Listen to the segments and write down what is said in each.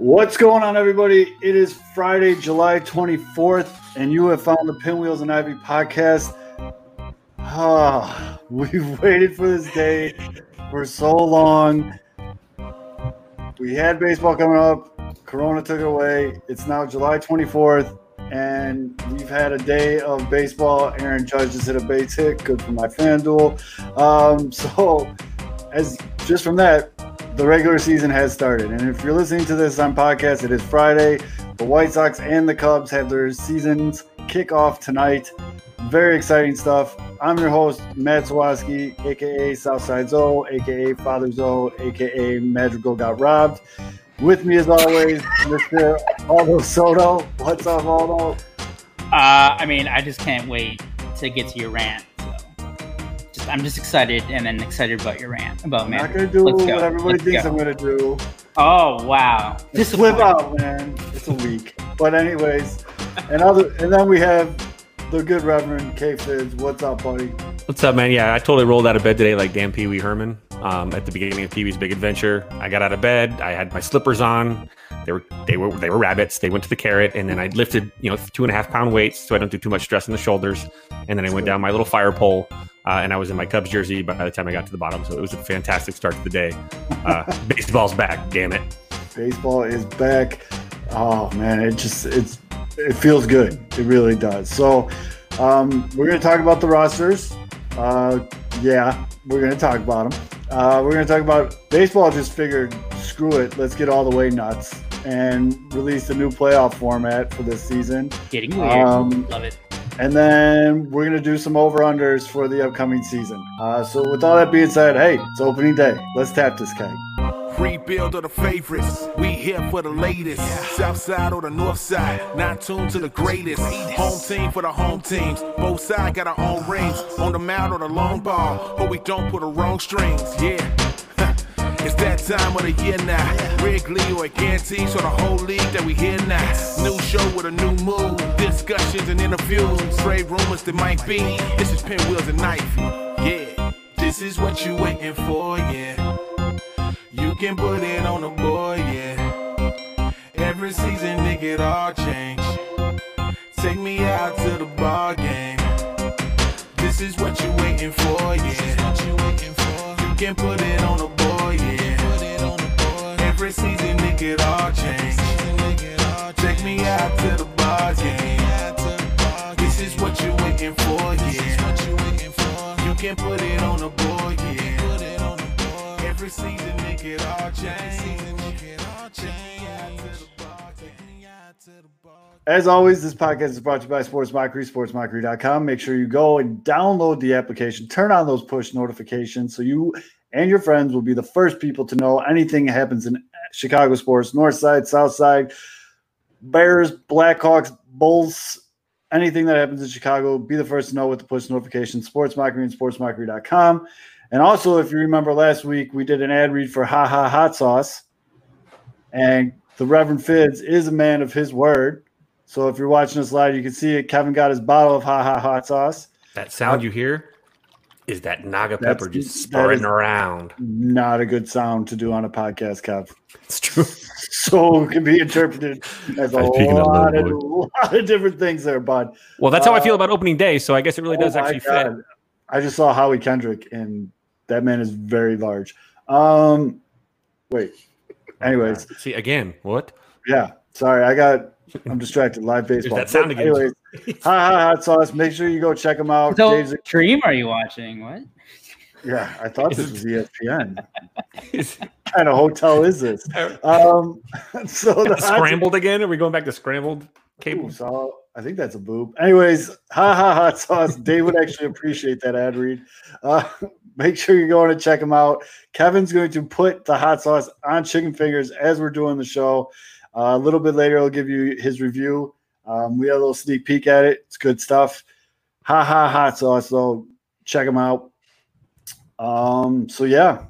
What's going on, everybody? It is Friday, July 24th, and you have found the Pinwheels and Ivy podcast. Ah, we've waited for this day for so long. We had baseball coming up, Corona took it away. It's now July 24th, and we've had a day of baseball. Aaron Judge just hit a base hit, good for my FanDuel. Um, so, as just from that, the regular season has started. And if you're listening to this on podcast, it is Friday. The White Sox and the Cubs have their seasons kick off tonight. Very exciting stuff. I'm your host, Matt Zawaski, aka Southside Zoe, aka Father Zoe, aka Madrigal Got Robbed. With me, as always, Mr. Aldo Soto. What's up, Aldo? Uh, I mean, I just can't wait to get to your rant. So, I'm just excited, and then excited about your rant about I'm man. not gonna do Let's what go. everybody Let's thinks go. I'm gonna do. Oh wow! Just flip out, man. It's a week. But anyways, and other and then we have the good Reverend K Fizz. What's up, buddy? What's up, man? Yeah, I totally rolled out of bed today like damn Pee Wee Herman um, at the beginning of Pee Wee's Big Adventure. I got out of bed. I had my slippers on. They were they were they were rabbits. They went to the carrot, and then I lifted you know two and a half pound weights so I don't do too much stress in the shoulders. And then I went down my little fire pole, uh, and I was in my Cubs jersey by the time I got to the bottom. So it was a fantastic start to the day. Uh, baseball's back, damn it! Baseball is back. Oh man, it just it's it feels good. It really does. So um, we're gonna talk about the rosters. Uh, yeah, we're gonna talk about them. Uh, we're gonna talk about baseball. Just figured, screw it, let's get all the way nuts and release a new playoff format for this season. Getting weird. Um, Love it. And then we're gonna do some over unders for the upcoming season. Uh, so with all that being said, hey, it's opening day. Let's tap this keg. Rebuild of the favorites. We here for the latest. South side or the north side. Not tuned to the greatest. Home team for the home teams. Both sides got our own rings. On the mound or the long ball. But we don't put the wrong strings. Yeah. It's that time of the year now. Wrigley or Ganty, so the whole league that we hear now. New show with a new mood, Discussions and interviews. Straight rumors that might be. This is Pinwheels and Knife. Yeah. This is what you waiting for, yeah. You can put it on the board, yeah. Every season, nigga, it all change. Take me out to the ball game. This is what you waiting for, yeah. You can put it on the As always, this podcast is brought to you by Sports Mockery, sportsmockery.com. Make sure you go and download the application, turn on those push notifications so you and your friends will be the first people to know anything that happens in Chicago sports, north side, south side, Bears, Blackhawks, Bulls, anything that happens in Chicago, be the first to know with the push notification, Sports Mockery and sportsmockery.com. And also, if you remember last week, we did an ad read for Ha Ha Hot Sauce. And the Reverend Fidz is a man of his word. So if you're watching us live, you can see it. Kevin got his bottle of Ha Ha Hot Sauce. That sound you hear is that Naga That's- pepper just spurting around. Not a good sound to do on a podcast, Kev. It's true. So it can be interpreted as a I was peeking on lot, of, lot of different things there, bud. Well, that's how I feel Uh, about opening day. So I guess it really does Oh actually fit. I just saw Howie Kendrick, and that man is very large. Um, wait. Anyways, See again. What? yeah. Sorry, I got. I'm distracted. Live baseball. that sound again. Anyways, ha ha hot sauce. Make sure you go check them out. So, Dave's- stream are you watching? What? yeah, I thought this was ESPN. What kind of hotel is this? Um, so the hot- scrambled again? Are we going back to scrambled Ooh, cable? so I think that's a boob. Anyways, ha ha hot sauce. Dave would actually appreciate that ad read. Uh, make sure you're going to check him out. Kevin's going to put the hot sauce on chicken fingers as we're doing the show. Uh, a little bit later, I'll give you his review. Um, we had a little sneak peek at it. It's good stuff. Ha ha hot sauce, So Check him out. Um, so yeah,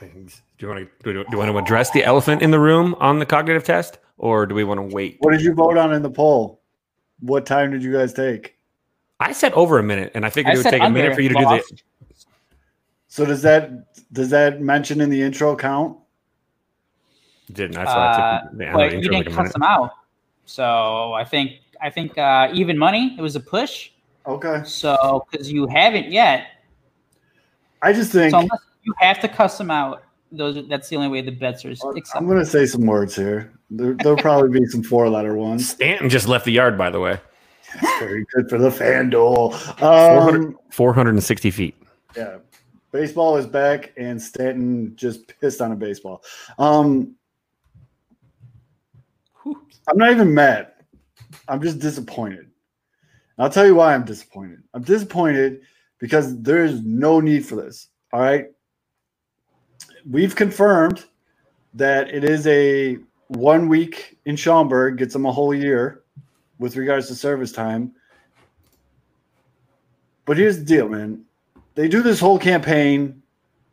Do you want to do you want to address the elephant in the room on the cognitive test, or do we want to wait? what did you vote on in the poll? What time did you guys take? I said over a minute, and I figured I it would take a minute for you to do boss. the. So does that does that mention in the intro count? Didn't I? So I Uh, took the end of but you didn't like a cuss them out. So I think I think uh, even money. It was a push. Okay. So because you haven't yet, I just think so unless you have to cuss them out, those that's the only way the bets are I'm going to say some words here. There, there'll probably be some four letter ones. Stanton just left the yard, by the way. Very good for the FanDuel. 400, Um, 460 feet. yeah. Baseball is back, and Stanton just pissed on a baseball. Um, I'm not even mad. I'm just disappointed. And I'll tell you why I'm disappointed. I'm disappointed because there is no need for this. All right. We've confirmed that it is a one week in Schaumburg, gets them a whole year with regards to service time. But here's the deal, man. They do this whole campaign.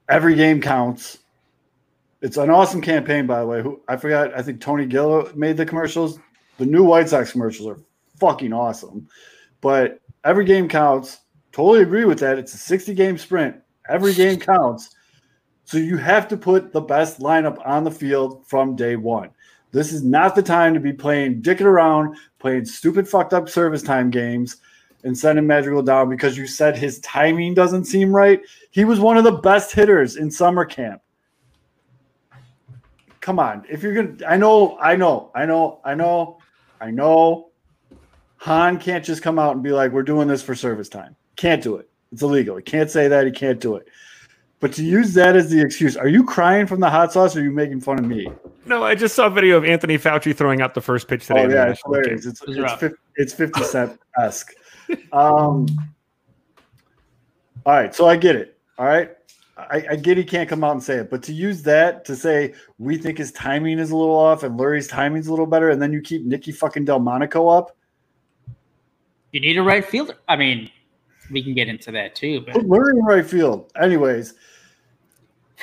Every game counts. It's an awesome campaign, by the way. Who I forgot. I think Tony Gill made the commercials. The new White Sox commercials are fucking awesome. But every game counts. Totally agree with that. It's a 60 game sprint. Every game counts. So you have to put the best lineup on the field from day one. This is not the time to be playing dicking around, playing stupid fucked up service time games and sending Madrigal down because you said his timing doesn't seem right. He was one of the best hitters in summer camp. Come on. If you're going to, I know, I know, I know, I know, I know. Hahn can't just come out and be like, we're doing this for service time. Can't do it. It's illegal. He can't say that. He can't do it. But to use that as the excuse, are you crying from the hot sauce or are you making fun of me? No, I just saw a video of Anthony Fauci throwing out the first pitch today. Oh yeah, it's hilarious. It's It it's, 50, it's fifty cent esque. Um, all right, so I get it. All right, I, I get he can't come out and say it, but to use that to say we think his timing is a little off and Leury's timing's a little better, and then you keep Nicky fucking Delmonico up, You need a right fielder. I mean, we can get into that too, but Leury right field. Anyways,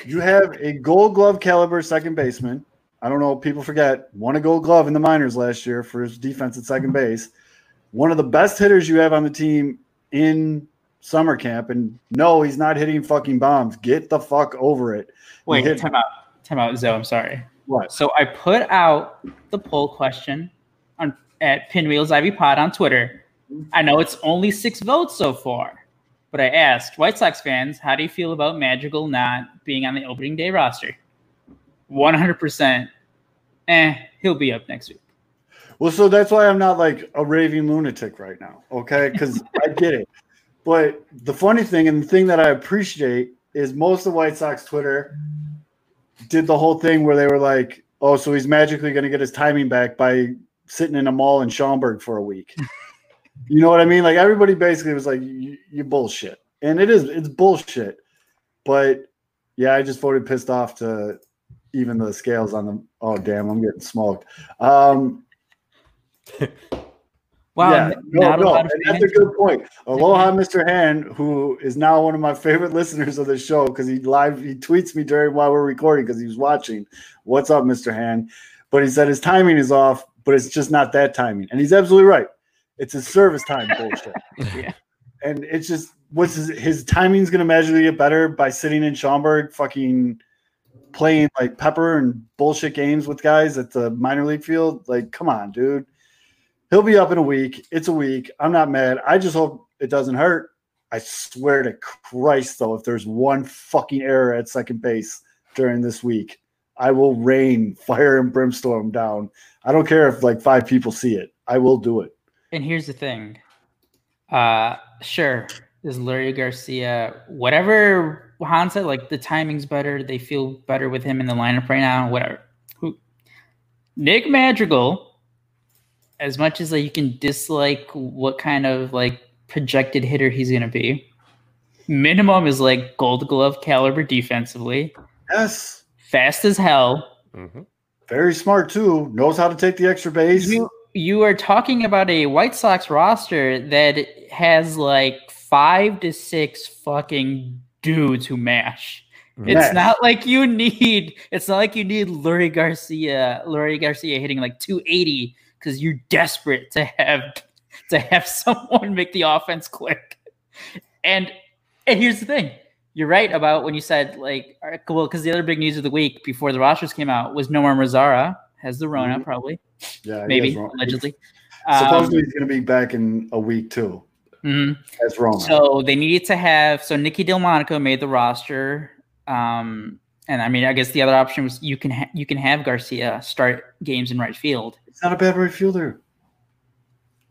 you have a Gold Glove caliber second baseman. I don't know. People forget won a Gold Glove in the minors last year for his defense at second base. One of the best hitters you have on the team in summer camp, and no, he's not hitting fucking bombs. Get the fuck over it. wait, hit- time out, time out, Zoe. I'm sorry. What? So I put out the poll question on at Pinwheels Ivy Pod on Twitter. I know it's only six votes so far, but I asked White Sox fans, how do you feel about Madrigal not being on the opening day roster? 100%. Eh, he'll be up next week. Well, so that's why I'm not like a raving lunatic right now, okay? Because I get it. But the funny thing and the thing that I appreciate is most of White Sox Twitter did the whole thing where they were like, oh, so he's magically going to get his timing back by sitting in a mall in Schaumburg for a week. you know what I mean? Like everybody basically was like, you, you bullshit. And it is, it's bullshit. But yeah, I just voted pissed off to even the scales on the, oh, damn, I'm getting smoked. Um, Wow, yeah, no, a no, lot of and that's a good point. Aloha, Mr. Han, who is now one of my favorite listeners of the show because he live he tweets me during while we're recording because he was watching. What's up, Mr. Han? But he said his timing is off, but it's just not that timing, and he's absolutely right. It's his service time bullshit. Yeah. and it's just what's his, his timing's going to magically get better by sitting in Schaumburg, fucking playing like pepper and bullshit games with guys at the minor league field. Like, come on, dude. He'll be up in a week. It's a week. I'm not mad. I just hope it doesn't hurt. I swear to Christ, though, if there's one fucking error at second base during this week, I will rain fire and brimstone down. I don't care if like five people see it. I will do it. And here's the thing. Uh sure, is Leury Garcia whatever Hahn said, like the timing's better, they feel better with him in the lineup right now, whatever. Nick Madrigal, as much as like you can dislike what kind of like projected hitter he's gonna be, minimum is like gold glove caliber defensively, Yes. fast as hell. Mhm. Very smart too. Knows how to take the extra base. You you are talking about a White Sox roster that has like five to six fucking dudes who mash. It's Mash. not like you need. It's not like you need Leury Garcia, Leury Garcia hitting like 280 because you're desperate to have to have someone make the offense click. And and here's the thing: you're right about when you said like, well, because the other big news of the week before the rosters came out was Nomar Mazara has the Rona, Mhm. probably, Yeah, maybe allegedly. Supposedly Um, he's going to be back in a week too. mhm. As. So they needed to have so Nicky Delmonico made the roster. Um, and I mean, I guess the other option was you can ha- you can have Garcia start games in right field. It's not a bad right fielder.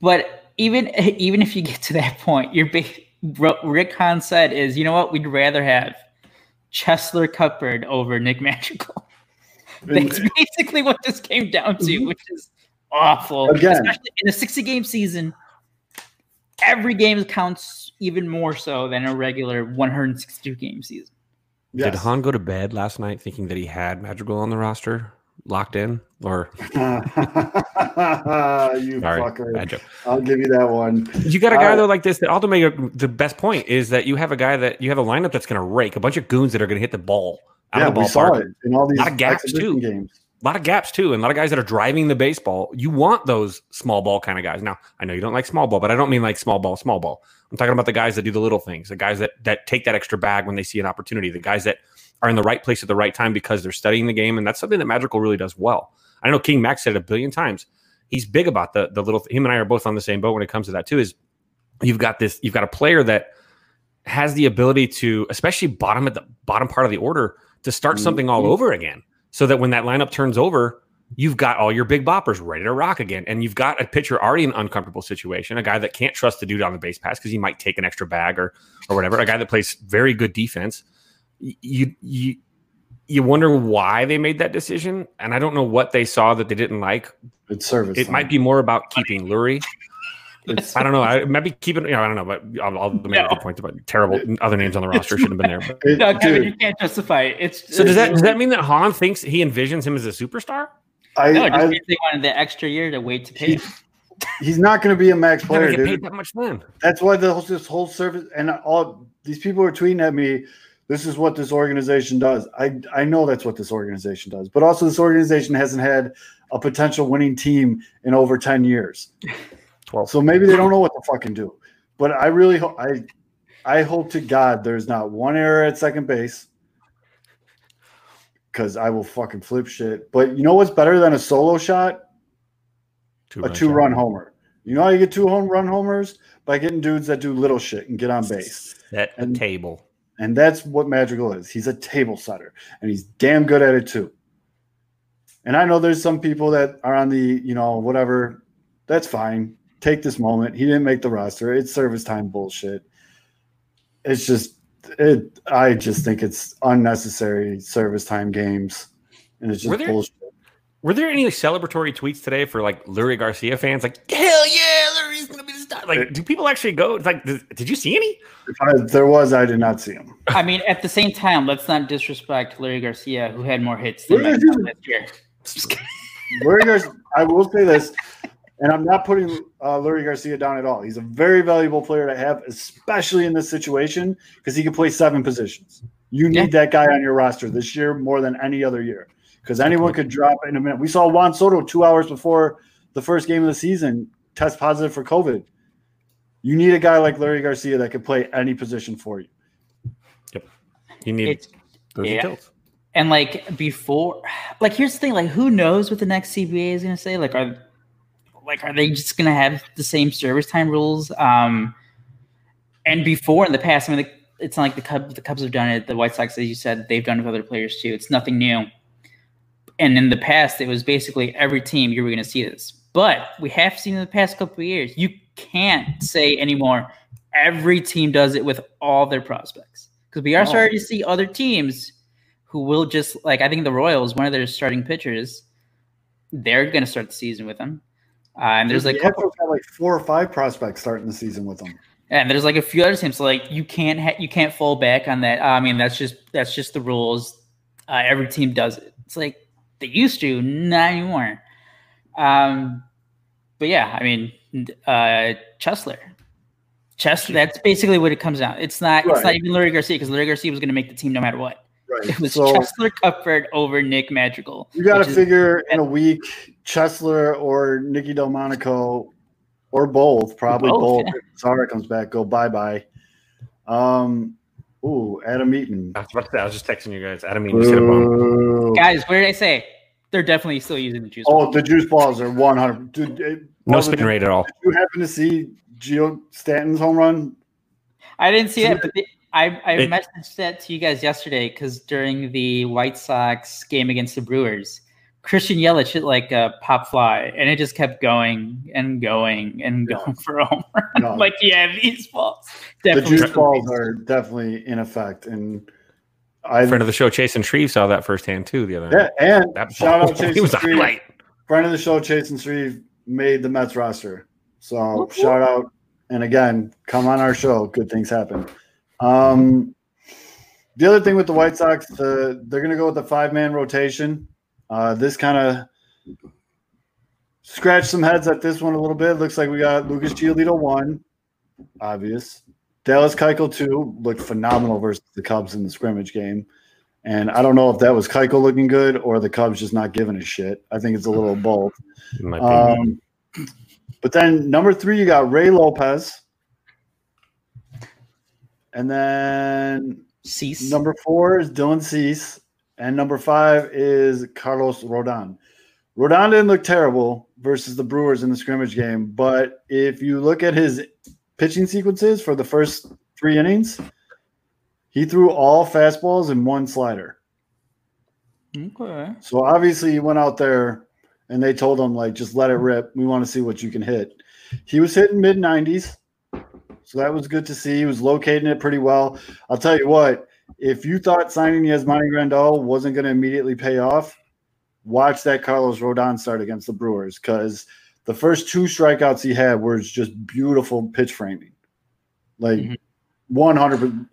But even even if you get to that point, you're ba- what Rick Hahn said is, you know what, we'd rather have Cheslor Cuthbert over Nick Magical. And- That's basically what this came down to, mhm. which is awful. Again. Especially in a 60 game season, every game counts even more so than a regular 162 game season. Did. Hahn go to bed last night thinking that he had Madrigal on the roster locked in? Or you sorry, fucker. I'll give you that one. You got a guy Uh, though like this that also a, the best point is that you have a guy that you have a lineup that's going to rake a bunch of goons that are going to hit the ball out Yeah, of the we saw it in all these Lot of gaps, too. games. A lot of gaps too, and a lot of guys that are driving the baseball. You want those small ball kind of guys. Now, I know you don't like small ball, but I don't mean like small ball, small ball. I'm talking about the guys that do the little things, the guys that that take that extra bag when they see an opportunity, the guys that are in the right place at the right time because they're studying the game, and that's something that Magical really does well. I know King Max said it a billion times. He's big about the the little. Him and I are both on the same boat when it comes to that too. Is you've got this, you've got a player that has the ability to, especially bottom at the bottom part of the order, to start mm-hmm. something all over again. So that when that lineup turns over, you've got all your big boppers ready to rock again. And you've got a pitcher already in an uncomfortable situation, a guy that can't trust the dude on the base pass because he might take an extra bag or or whatever, a guy that plays very good defense. Y- You you you wonder why they made that decision. And I don't know what they saw that they didn't like. It's service. It might be more about keeping Leury. It's, I don't know. I might be keeping, you know, I don't know, but I'll, I'll make a No. good point about terrible other names on the roster shouldn't have been there. But. it- No, Kevin, dude, you can't justify it. It's So does that does that mean that Hahn thinks he envisions him as a superstar? I, no, just I, means they wanted the extra year to wait to pay. he- he's not going to be a max He's not gonna player, get dude. paid that much then. That's why the whole, this whole service and all these people are tweeting at me. This is what this organization does. I I know that's what this organization does, but also this organization hasn't had a potential winning team in over ten years. Twelve. So maybe they don't know what to fucking do. But I really hope I I hope to God there's not one error at second base. Cause I will fucking flip shit. But you know what's better than a solo shot? a two run homer. You know how you get two home run homers? By getting dudes that do little shit and get on base. Set the And- table. And that's what Madrigal is. He's a table setter and he's damn good at it too. And I know there's some people that are on the, you know, whatever. That's fine. Take this moment. He didn't make the roster. It's service time bullshit. It's just it I just think it's unnecessary service time games. And it's Were just there- bullshit. Were there any celebratory tweets today for like Leury Garcia fans? Like, hell yeah, Leury's gonna be the. Like, do people actually go? It's like, did, did you see any? If I, there was, I did not see him. I mean, at the same time, let's not disrespect Larry Garcia, who had more hits than Larry Garcia- this Garcia, I will say this, and I'm not putting uh, Leury Garcia down at all. He's a very valuable player to have, especially in this situation, because he can play seven positions. You need Yeah. that guy on your roster this year more than any other year, because anyone could drop in a minute. We saw Juan Soto two hours before the first game of the season test positive for COVID. You need a guy like Larry Garcia that can play any position for you. Yep. You need It's those yeah. utilities. and like before, like here's the thing: like who knows what the next CBA is going to say? Like are like are they just going to have the same service time rules? Um, and before in the past, I mean, like, it's not like the Cubs the Cubs have done it. The White Sox, as you said, they've done it with other players too. It's nothing new. And in the past, it was basically every team you were going to see this. But we have seen in the past couple of years, you can't say anymore. Every team does it with all their prospects because we are Oh. starting to see other teams who will just like I think the Royals, one of their starting pitchers, they're going to start the season with them. Uh, and there's like the got like four or five prospects starting the season with them. and there's like a few other teams. So like you can't ha- you can't fall back on that. I mean that's just that's just the rules. Uh, every team does it. It's like they used to, not anymore. Um, but yeah, I mean uh, Cheslor. Cheslor. That's basically what it comes down. It's not. It's not even Larry Garcia because Larry Garcia was going to make the team no matter what. Right. It was So- Cheslor Cuthbert over Nick Madrigal. You got which to is- figure in a week, Cheslor or Nicky Delmonico, or both, probably Both, both. yeah. If Zara comes back, go bye bye. Um, Ooh, Adam Eaton. I was, about to say, I was just texting you guys. Adam Eaton just hit a bomb. Ooh. Guys, what did I say? They're definitely still using the juice. Oh, the juice balls are 100. Dude, eh, No Paul, spin you- rate at all. Did you happen to see Geo Stanton's home run? I didn't see it, but the, I I It- messaged that to you guys yesterday because during the White Sox game against the Brewers, Christian Yelich hit like a pop fly, and it just kept going and going and Yeah. going for a home run. No. Like, yeah, these balls The juice balls are definitely in effect, and I Friend of the show, Chasen Shreve saw that firsthand too the other yeah, night. and That shout ball, out Chase he was a highlight. friend of the show, Chasen Shreve made the Mets roster. So Whoop, shout out, and again, come on our show. Good things happen. Um, the other thing with the White Sox, the, they're going to go with the five man rotation. Uh, this kind of scratched some heads at this one a little bit. Looks like we got Lucas Giolito one, obvious. Dallas Keuchel two looked phenomenal versus the Cubs in the scrimmage game. And I don't know if that was Keuchel looking good or the Cubs just not giving a shit. I think it's a little both. In my opinion. Um, but then number three, you got Rey Lopez. And then Cease. number four is Dylan Cease. And number five is Carlos Rodon. Rodon didn't look terrible versus the Brewers in the scrimmage game. But if you look at his pitching sequences for the first three innings, he threw all fastballs and one slider. Okay. So obviously he went out there and they told him like just let it rip. We want to see what you can hit. He was hitting mid 90s. So that was good to see. He was locating it pretty well. I'll tell you what, if you thought signing Yasmani Grandal wasn't going to immediately pay off, watch that Carlos Rodon start against the Brewers because the first two strikeouts he had were just beautiful pitch framing. Like Mhm. 100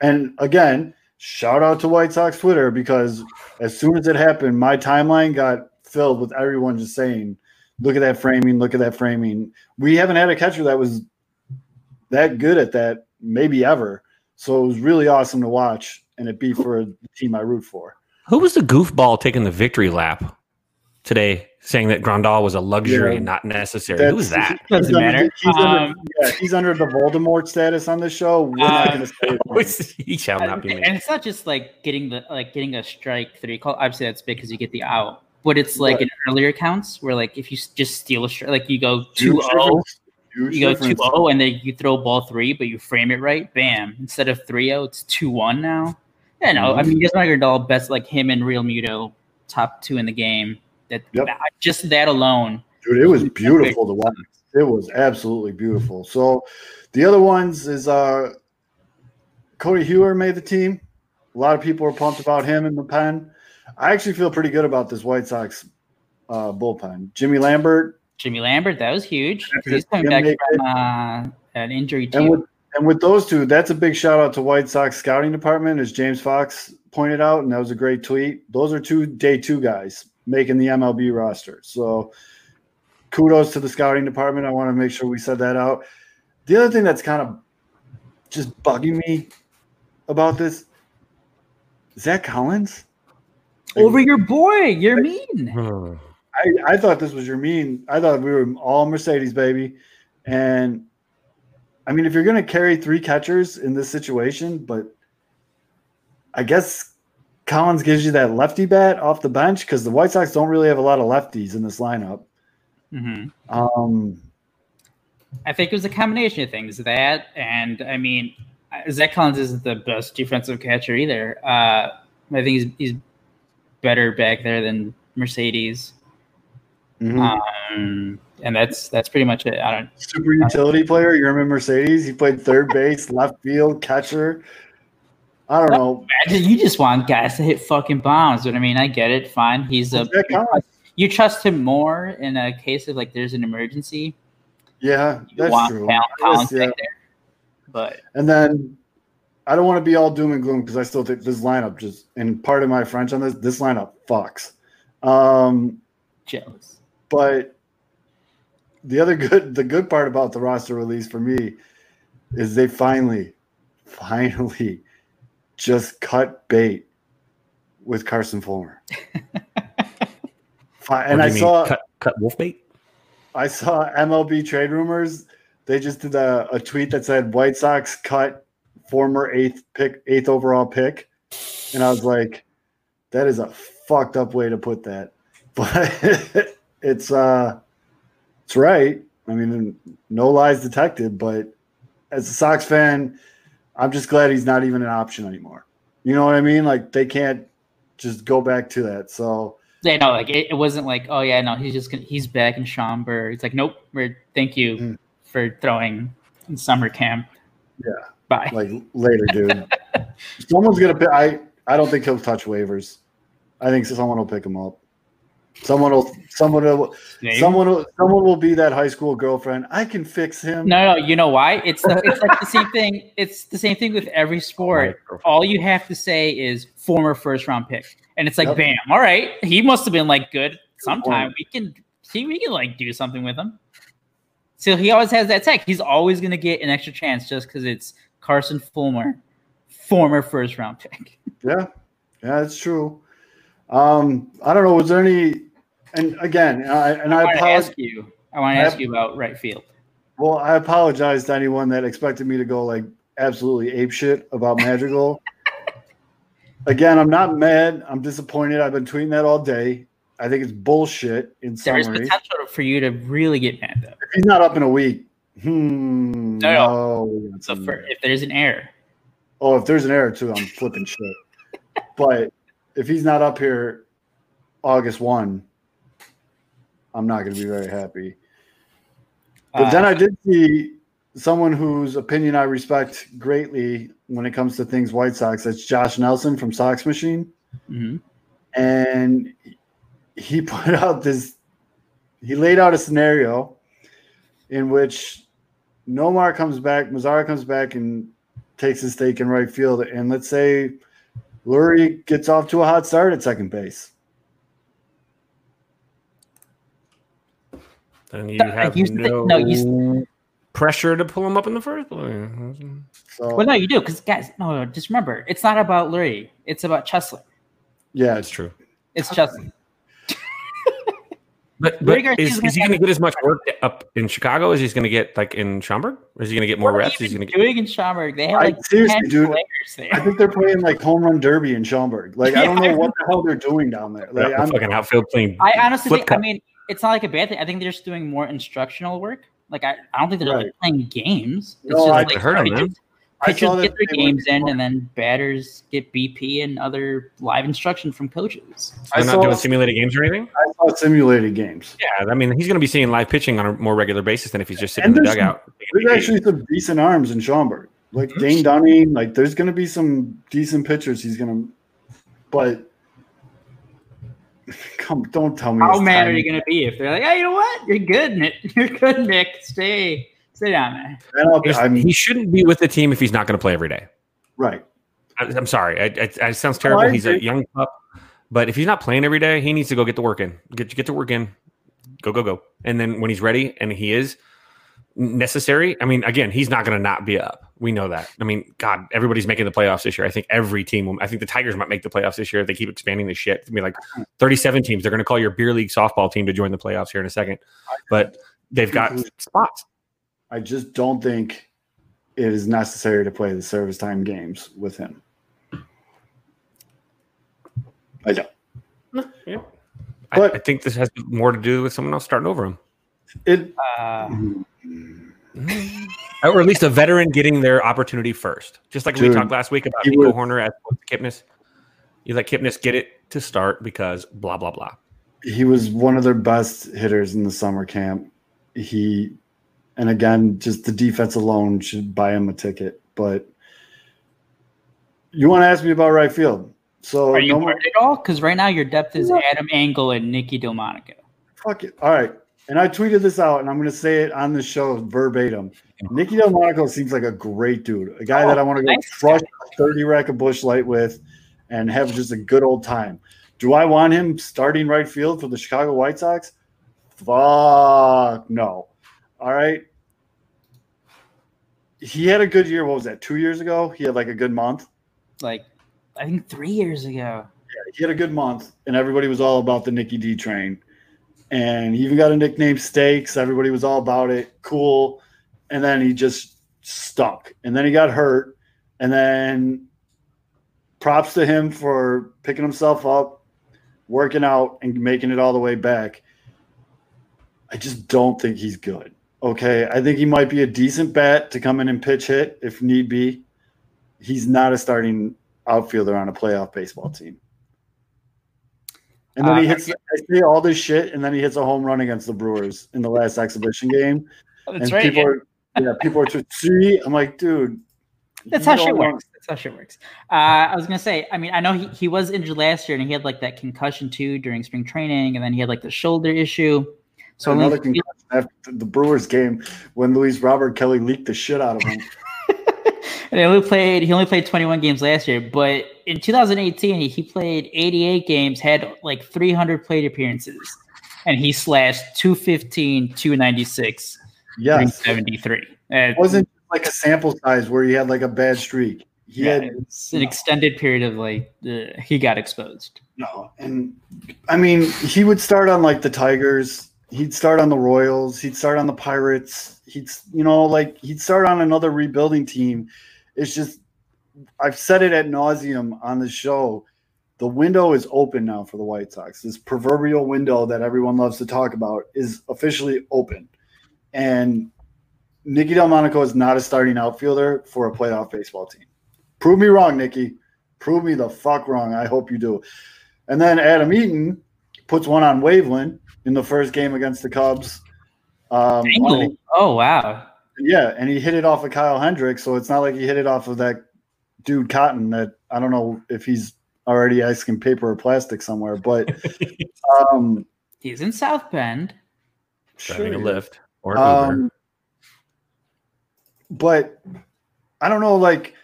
and again, shout out to White Sox Twitter because as soon as it happened, my timeline got filled with everyone just saying, "Look at that framing! Look at that framing!" We haven't had a catcher that was that good at that, maybe ever. So it was really awesome to watch, and it be for the team I root for. Who was the goofball taking the victory lap today, saying that Grandal was a luxury Yeah. and not necessary? Who was that? Doesn't he's under- matter. he's under, Um, yeah, he's under the Voldemort status on this show. We're not Uh, going to say he shall not be and it's not just like getting the like getting a strike three call. Obviously, that's big because you get the out. But it's like Right. in earlier counts where like if you just steal a strike, like you go Huge 2-0, difference. You go difference. 2-0 and then you throw ball three, but you frame it right, bam. Instead of 3-0, it's 2-1 now. Yeah, no, I Mm-hmm. mean, just like Grandal, best like him and Realmuto, top two in the game. That, Yep. that- just that alone. Dude, it was beautiful to watch. It was absolutely beautiful. So the other ones is uh Codi Heuer made the team. A lot of people are pumped about him in the pen. I actually feel pretty good about this White Sox uh, bullpen. Jimmy Lambert Jimmy Lambert, that was huge. He's coming back from uh, an injury and too. with and with those two, that's a big shout out to White Sox scouting department, as James Fox pointed out, and that was a great tweet. Those are two day two guys making the MLB roster. So kudos to the scouting department. I want to make sure we said that out. The other thing that's kind of just bugging me about this, Zach Collins. Over your boy, you're mean. Hmm. I, I thought this was your mean. I thought we were all Mercedes, baby. And I mean, if you're going to carry three catchers in this situation, but I guess Collins gives you that lefty bat off the bench because the White Sox don't really have a lot of lefties in this lineup. hmm Um, I think it was a combination of things. That and I mean, Zach Collins isn't the best defensive catcher either. Uh, I think he's, he's better back there than Mercedes. mhm. Um, and that's that's pretty much it. I don't. Super utility player, Yermin Mercedes. He played third base, left field, catcher. I don't know. Imagine you just want guys to hit fucking bombs. But I mean, I get it. Fine. He's a. You trust him more in a case of like there's an emergency. Yeah, You that's true. Guess, yeah. But And then I don't want to be all doom and gloom because I still think this lineup just and part of my French on this, this lineup fucks. Um, jealous. but the other good the good part about the roster release for me is they finally, finally just cut bait with Carson Fulmer. And I saw cut, cut wolf bait. I saw MLB trade rumors. They just did a, a tweet that said White Sox cut former eighth pick, eighth overall pick, and I was like, that is a fucked up way to put that, but it's uh, it's right. I mean, no lies detected. But as a Sox fan, I'm just glad he's not even an option anymore. You know what I mean? Like they can't just go back to that. So Yeah, no, like it, it wasn't like, oh yeah, no, he's just gonna, he's back in Schaumburg. It's like, nope, we're thank you Mm. for throwing in summer camp. Yeah. Bye. like later, dude. Someone's gonna pick. I I don't think he'll touch waivers. I think someone will pick him up. Someone will. Someone will. Maybe. Someone will. Someone will be that high school girlfriend. I can fix him. No, no, you know why? It's the, it's like the same thing. It's the same thing with every sport. All you have to say is former first round pick, and it's like, Yep. bam, all right, he must have been like good sometime. We can see, we can like do something with him. So he always has that tech. He's always gonna get an extra chance just because it's Carson Fulmer, former first round pick. Yeah, yeah, it's true. Um, I don't know. Was there any? And again, I, and I I want to apologize. ask you. I want to ask you about right field. Well, I apologize to anyone that expected me to go like absolutely ape shit about Madrigal. Again, I'm not mad. I'm disappointed. I've been tweeting that all day. I think it's bullshit. In There is summary, potential for you to really get mad though. if he's not up in a week, hmm, No, no. got So for, if there's an error, oh, if there's an error too, I'm flipping shit. But if he's not up here August one, I'm not going to be very happy. But uh, then I did see someone whose opinion I respect greatly when it comes to things White Sox. That's Josh Nelson from Sox Machine, mhm. and he put out this. He laid out a scenario in which Nomar comes back, Mazara comes back, and takes his stake in right field. And let's say Leury gets off to a hot start at second base. Then you have here's the thing- no, no, you- pressure to pull him up in the first place. So Well, no, you do because guys, no, no, just remember, it's not about Leury. It's about Cheslor. yeah, it's true. It's Cheslor. But, but is, is he going to get as much work up in Chicago as he's going to get like in Schaumburg? Or is he going to get more reps? you He's going to get. doing in Schaumburg. They have I- like seriously, 10 dude, players I think they're playing like home run derby in Schaumburg. Like I don't know what the hell they're doing down there. Like the I'm, fucking outfield playing. I honestly flip think, I mean, it's not like a bad thing. I think they're just doing more instructional work. Like I, I don't think they're Right. like playing games. It's No, just I like heard 'em, pitchers, man. I pitchers get their games in, and then batters get BP and other live instruction from coaches. I They're not doing simulated games or anything. I saw simulated games. Yeah, I mean, he's going to be seeing live pitching on a more regular basis than if he's just sitting And in the dugout. There's actually some decent arms in Schaumburg. Like Dane Dunning, like there's going to be some decent pitchers. He's going to, but come, don't tell me. How it's mad are you going to be if they're like, hey, you know what? You're good, Nick. You're good, Nick. Stay, stay down there. And I'll I'm he shouldn't be with the team if he's not going to play every day. right. I, I'm sorry. I, I, it sounds terrible. I he's a young pup, but if he's not playing every day, he needs to go get to work in. Get get to work in. Go go go. And then when he's ready and he is necessary, I mean, again, he's not going to not be up. We know that. I mean, God, everybody's making the playoffs this year. I think every team. Will, I think the Tigers might make the playoffs this year. if They keep expanding this shit. It's gonna be like 37 teams. They're going to call your beer league softball team to join the playoffs here in a second. But they've got spots. I just don't think it is necessary to play the service time games with him. I don't. Yeah. But- I, I think this has more to do with someone else starting over him. It Uh, or at least a veteran getting their opportunity first. Just like we talked last week about he Nico was- Hoerner as opposed to Kipnis. You let Kipnis get it to start because blah blah blah. he was one of their best hitters in the summer camp. He, and again, just the defense alone should buy him a ticket. But you want to ask me about right field? So are you no more- at all? Because right now your depth is Adam Engel and Nicky Delmonico. Fuck it. All right. And I tweeted this out, and I'm going to say it on the show verbatim. Nicky Delmonico seems like a great dude, a guy Oh, that I want to go nice crush a 30 rack of Busch Light with and have just a good old time. Do I want him starting right field for the Chicago White Sox? Fuck no. All right. He had a good year. What was that? Two years ago? He had like a good month. Like, I think three years ago. he had a good month, and everybody was all about the Nicky D train. And he even got a nickname Stakes. Everybody was all about it. Cool. And then he just stuck. And then he got hurt. And then props to him for picking himself up, working out, and making it all the way back. I just don't think he's good. Okay. I think he might be a decent bat to come in and pitch hit if need be. He's not a starting outfielder on a playoff baseball team. And then Uh, he hits I see all this shit, and then he hits a home run against the Brewers in the last exhibition game. That's and right. people are yeah, people are just see. I'm like, dude. That's how shit works. That's how shit works. Uh, I was gonna say. I mean, I know he, he was injured last year, and he had like that concussion too during spring training, and then he had like the shoulder issue. So another concussion after the Brewers game when Luis Robert Kelly leaked the shit out of him. and he only played he only played 21 games last year, but in 2018 he, played 88 games, had like 300 plate appearances, and he slashed 215, 296, Yes, 373. And it wasn't like a sample size where he had like a bad streak. He yeah, had it's an extended period of like uh, he got exposed. no, and I mean he would start on like the Tigers. He'd start on the Royals. He'd start on the Pirates. He'd you know like he'd start on another rebuilding team. It's just I've said it at nauseum on the show. The window is open now for the White Sox. This proverbial window that everyone loves to talk about is officially open. And Nicky Delmonico is not a starting outfielder for a playoff baseball team. Prove me wrong, Nicky. Prove me the fuck wrong. I hope you do. And then Adam Eaton puts one on Waveland in the first game against the Cubs. Um, Engel. Oh wow. yeah, and he hit it off of Kyle Hendricks, so it's not like he hit it off of that dude Cotton that I don't know if he's already asking paper or plastic somewhere, but um He's in South Bend. Driving sure. a lift or an Uber. Um, but I don't know, like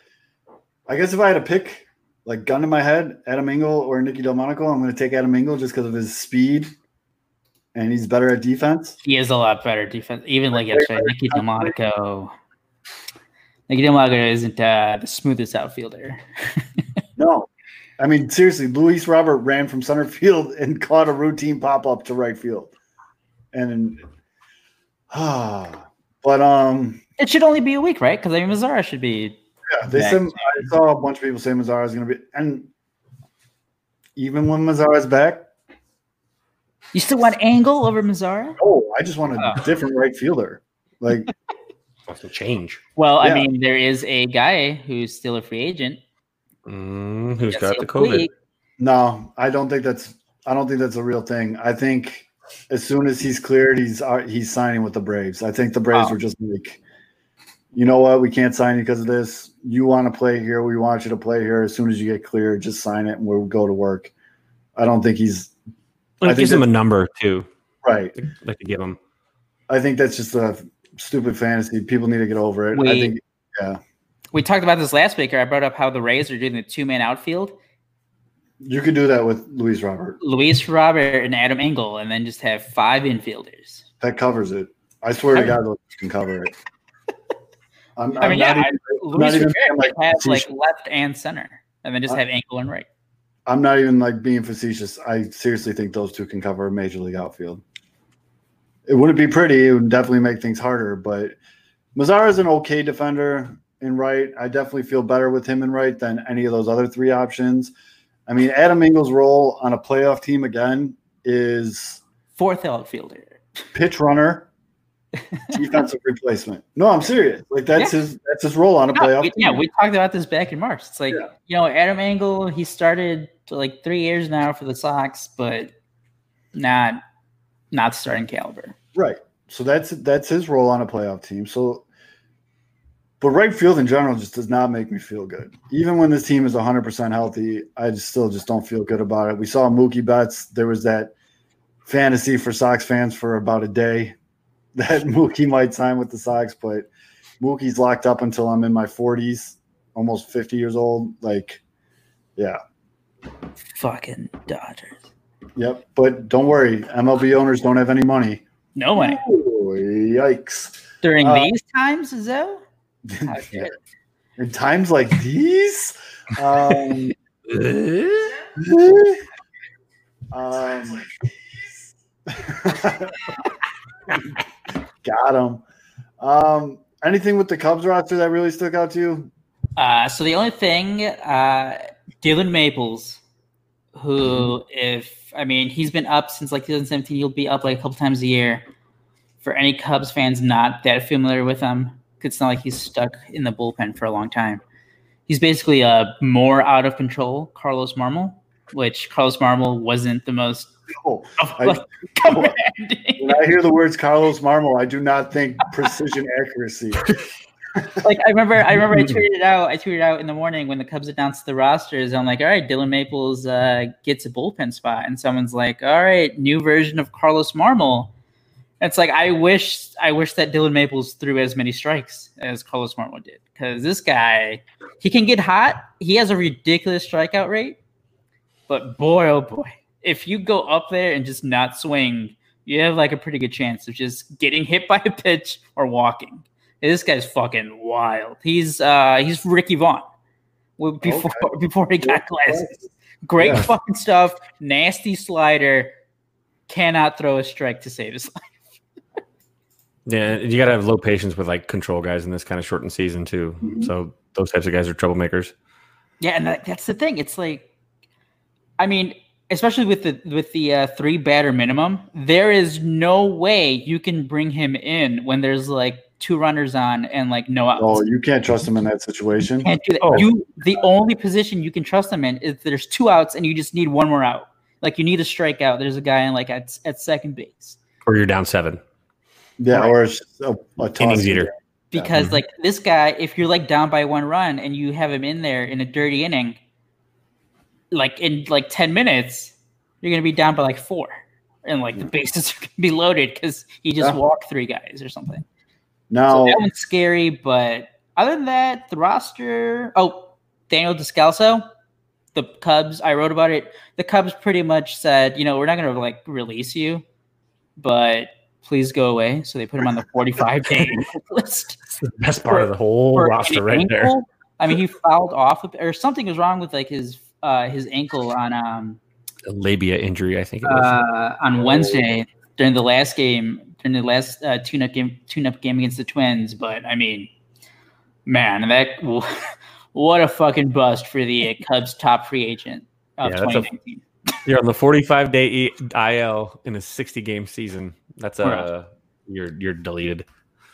I guess if I had to pick like gun in my head, Adam Engel or Nicky Delmonico, I'm gonna take Adam Engel just because of his speed and he's better at defense. He is a lot better defense. Even like yesterday, Nicky Delmonico. Nicky Delmonico isn't uh, the smoothest outfielder. No. I mean, seriously, Luis Robert ran from center field and caught a routine pop up to right field. And ah, but um, It should only be a week, right? Because I mean, Mazara should be. yeah, they said I saw a bunch of people say Mazara is going to be, and even when Mazara is back, You still want Engel over Mazara? oh, I just want a Oh. different right fielder. Like, Wants to change. Well, I mean, there is a guy who's still a free agent. Mm, who's Yes, got the COVID? play. no, I don't think that's. I don't think that's a real thing. I think as soon as he's cleared, he's uh, he's signing with the Braves. I think the Braves Wow. were just like, you know what, we can't sign you because of this. You want to play here, we want you to play here. As soon as you get cleared, just sign it and we'll go to work. I don't think he's Well, I it think gives him that- a number too. right. Like to give them. I think that's just a stupid fantasy. People need to get over it. I think yeah. We talked about this last week. Or I brought up how the Rays are doing the two man outfield: You could do that with Luis Robert. Luis Robert and Adam Engel, and then just have five infielders. That covers it. I swear to God, those can cover it. I'm, I I'm mean, not yeah, even, Luis Robert saying, like, could have like left and center, and then just have Engel and right. I'm not even like being facetious. I seriously think those two can cover a major league outfield. It wouldn't be pretty. It would definitely make things harder. But Mazara is an okay defender in right. I definitely feel better with him in right than any of those other three options. I mean, Adam Engel's role on a playoff team again is Fourth outfielder. pitch runner, defensive replacement. No, I'm serious. Like that's his that's his role on a No, playoff we- team. yeah, we talked about this back in March. It's like Yeah. you know, Adam Engel, he started for like three years now for the Sox, but not not starting caliber. Right. So that's that's his role on a playoff team. So but right field in general just does not make me feel good. Even when this team is 100% healthy, I just still just don't feel good about it. We saw Mookie Betts. There was that fantasy for Sox fans for about a day that Mookie might sign with the Sox, but Mookie's locked up until I'm in my 40s, almost 50 years old. Like, yeah. Fucking Dodgers. Yep. But don't worry, MLB owners don't have any money. No money. Ooh, yikes. During Uh, these times, though. Yeah. in times like these um, um got him um anything with the cubs roster that really stuck out to you Uh, so the only thing, uh, Dylan Maples, who, if I mean, he's been up since like 2017. He'll be up like a couple times a year. For any Cubs fans not that familiar with him, it's not like he's stuck in the bullpen for a long time. He's basically a more out of control Carlos Marmol, which Carlos Marmol wasn't the most Oh, I- when I hear the words Carlos Marmol, I do not think precision accuracy. like I remember, I remember I tweeted out. I tweeted out in the morning when the Cubs announced the rosters. I'm like, all right, Dylan Maples uh, gets a bullpen spot, and someone's like, all right, new version of Carlos Marmol. It's like I wish, I wish that Dylan Maples threw as many strikes as Carlos Marmol did, because this guy, he can get hot. He has a ridiculous strikeout rate, but boy, oh boy, if you go up there and just not swing, you have like a pretty good chance of just getting hit by a pitch or walking. This guy's fucking wild. He's uh he's Ricky Vaughn Well, before before he got glasses. Great Yeah. fucking stuff. Nasty slider. Cannot throw a strike to save his life. Yeah, you got to have low patience with like control guys in this kind of shortened season too. Mhm. So those types of guys are troublemakers. Yeah, and that, that's the thing. It's like, I mean, especially with the with the uh, three batter minimum, there is no way you can bring him in when there's like two runners on and like no outs. Oh, you can't trust him in that situation. can't do that. Oh. You the only position you can trust them in is there's two outs and you just need one more out. Like you need a strikeout. There's a guy in like at, at second base Or you're down seven. Yeah, Right. or it's a, a. Innings eater. because Mhm. like this guy, if you're like down by one run and you have him in there in a dirty inning, like in like ten minutes, you're gonna be down by like four, and like the bases are gonna be loaded because he just Yeah. walked three guys or something. So Now, that one's scary, but other than that, the roster. Oh, Daniel Descalso, the Cubs. I wrote about it. The Cubs pretty much said, you know, we're not going to like release you, but please go away. So they put him on the 45 day list. The best part of the whole roster an right there. I mean, he fouled off, with, or something was wrong with like his uh, his ankle on um A labia injury, I think it was. uh, on Wednesday during the last game, during the last uh, tune-up game, tune-up game against the Twins. But I mean, man, that what a fucking bust for the Cubs' top free agent of Yeah, that's a- you're on the 45 day E- IL in a 60 game season. That's We're uh you're you're deleted.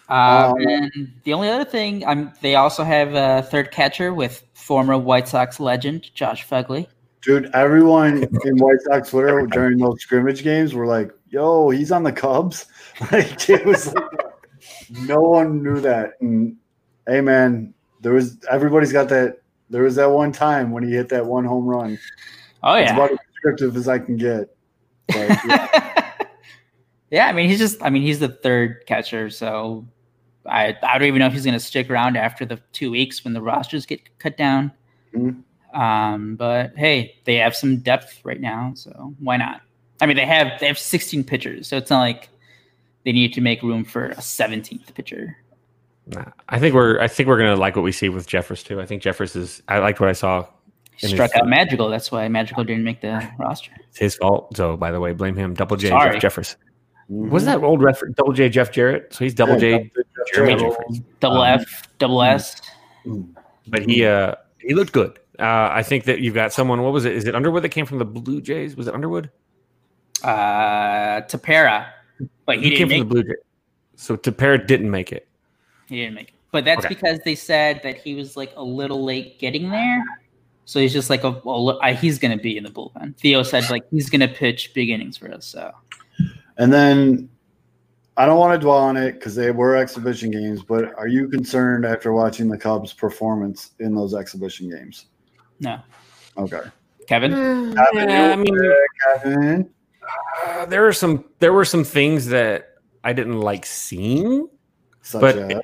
Uh, Um, and the only other thing, um, they also have a third catcher with former White Sox legend Josh Phegley. dude, everyone in White Sox Twitter during those scrimmage games were like, "Yo, he's on the Cubs." Like it was like no one knew that. And hey, man, there was everybody's got that. There was that one time when he hit that one home run. Oh It's yeah, about as descriptive as I can get. But, yeah. yeah. I mean, he's just. I mean, he's the third catcher, so I I don't even know if he's going to stick around after the two weeks when the rosters get cut down. Mhm. Um, but hey, they have some depth right now, so why not? I mean, they have they have 16 pitchers, so it's not like they need to make room for a 17th pitcher. Nah, I think we're I think we're gonna like what we see with Jeffress too. I think Jeffress is I liked what I saw. He struck it's- out Magical. That's why Magical didn't make the roster. It's his fault. So by the way, blame him. Double J Sorry. Jeff Jeffress. Mhm. Was that old reference? Double J Jeff Jarrett. So he's double Yeah, J Jeff Jeremy Jarrett. Jeffress. Double Um, F, double S. But he uh he looked good. Uh, I think that you've got someone. What was it? Is it Underwood that came from the Blue Jays? Was it Underwood? Uh, Tepera, but he, came didn't make. from the Blue Jays. So Tepera didn't make it. He didn't make it. But that's Okay. because they said that he was like a little late getting there. So he's just like a, a li- he's going to be in the bullpen. Theo said like he's going to pitch big innings for us. So And then I don't want to dwell on it because they were exhibition games, but are you concerned after watching the Cubs' performance in those exhibition games? no, Okay. Kevin. Yeah, I mean, Kevin. Uh, there are some there were some things that I didn't like seeing. Such But- a,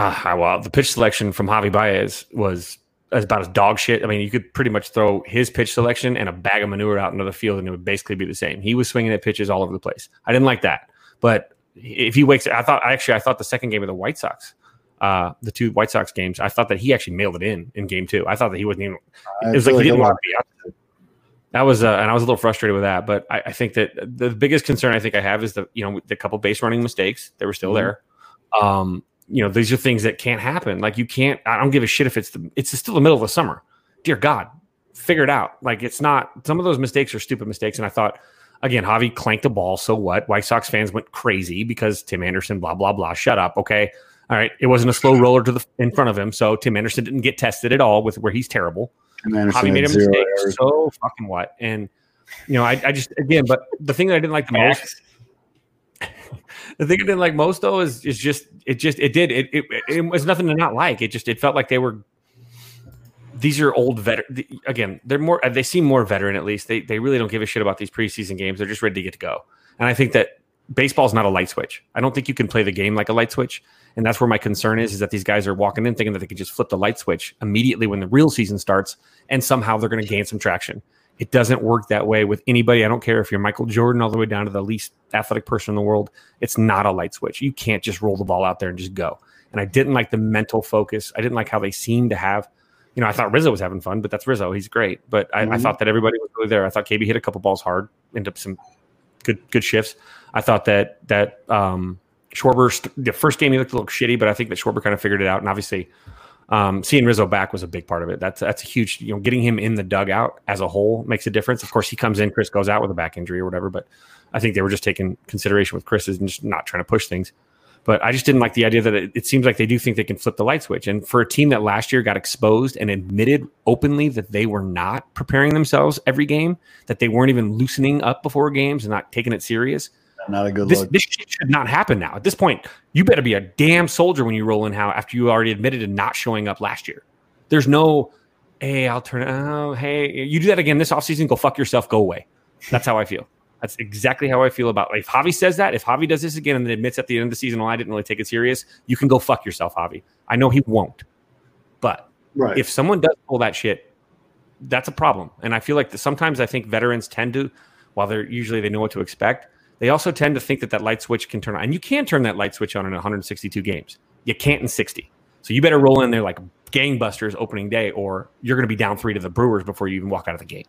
Ah, well, the pitch selection from Javi Baez was as about as dog shit. I mean, you could pretty much throw his pitch selection and a bag of manure out into the field, and it would basically be the same. He was swinging at pitches all over the place. I didn't like that, but if he wakes, I thought actually, I thought the second game of the White Sox, uh, the two White Sox games, I thought that he actually mailed it in in game two. I thought that he wasn't even. I It was like he didn't want to be out. That was, uh, and I was a little frustrated with that. But I, I think that the biggest concern I think I have is the you know the couple base running mistakes. They were still Mhm. there. Um, you know, these are things that can't happen. Like you can't. I don't give a shit if it's the. It's still the middle of the summer. Dear God, figure it out. Like it's not. Some of those mistakes are stupid mistakes, and I thought. Again, Javi clanked the ball. So what? White Sox fans went crazy because Tim Anderson, blah blah blah. Shut up, okay. All right, it wasn't a slow roller to the in front of him, so Tim Anderson didn't get tested at all with where he's terrible. Javi made a mistake. Errors. So fucking what? And you know, I, I just again, but the thing that I didn't like the most the thing I didn't like most though is is just it just it did it, it it was nothing to not like. It just it felt like they were these are old veteran again, they're more they seem more veteran at least. They they really don't give a shit about these preseason games. They're just ready to get to go. And I think that baseball's not a light switch. I don't think you can play the game like a light switch. And that's where my concern is, is that these guys are walking in thinking that they can just flip the light switch immediately when the real season starts and somehow they're going to gain some traction. It doesn't work that way with anybody. I don't care if you're Michael Jordan all the way down to the least athletic person in the world. It's not a light switch. You can't just roll the ball out there and just go. And I didn't like the mental focus. I didn't like how they seemed to have. You know, I thought Rizzo was having fun, but that's Rizzo. He's great. But I, mm-hmm. I thought that everybody was really there. I thought KB hit a couple balls hard, ended up some good good shifts. I thought that that um, Schwarber the first game he looked a little shitty, but I think that Schwarber kind of figured it out. And obviously, um, seeing Rizzo back was a big part of it. That's that's a huge, you know, getting him in the dugout as a whole makes a difference. Of course, he comes in, Kris goes out with a back injury or whatever, but I think they were just taking consideration with Kris and just not trying to push things. But I just didn't like the idea that it, it, seems like they do think they can flip the light switch. And for a team that last year got exposed and admitted openly that they were not preparing themselves every game, that they weren't even loosening up before games and not taking it serious, not a good this, look. This shit should not happen now. At this point, you better be a damn soldier when you roll in how after you already admitted to not showing up last year. There's no, hey, I'll turn. Oh, hey, you do that again this offseason, go fuck yourself, go away. That's how I feel. That's exactly how I feel about. Like, if Javi says that, if Javi does this again and then admits at the end of the season, well, I didn't really take it serious, you can go fuck yourself, Javi. I know he won't, but right. if someone does pull that shit, that's a problem. And I feel like the, sometimes I think veterans tend to, while they're usually they know what to expect, they also tend to think that that light switch can turn on. And you can turn that light switch on in 162 games. You can't in 60. So you better roll in there like gangbusters opening day, or you're going to be down three to the Brewers before you even walk out of the gate.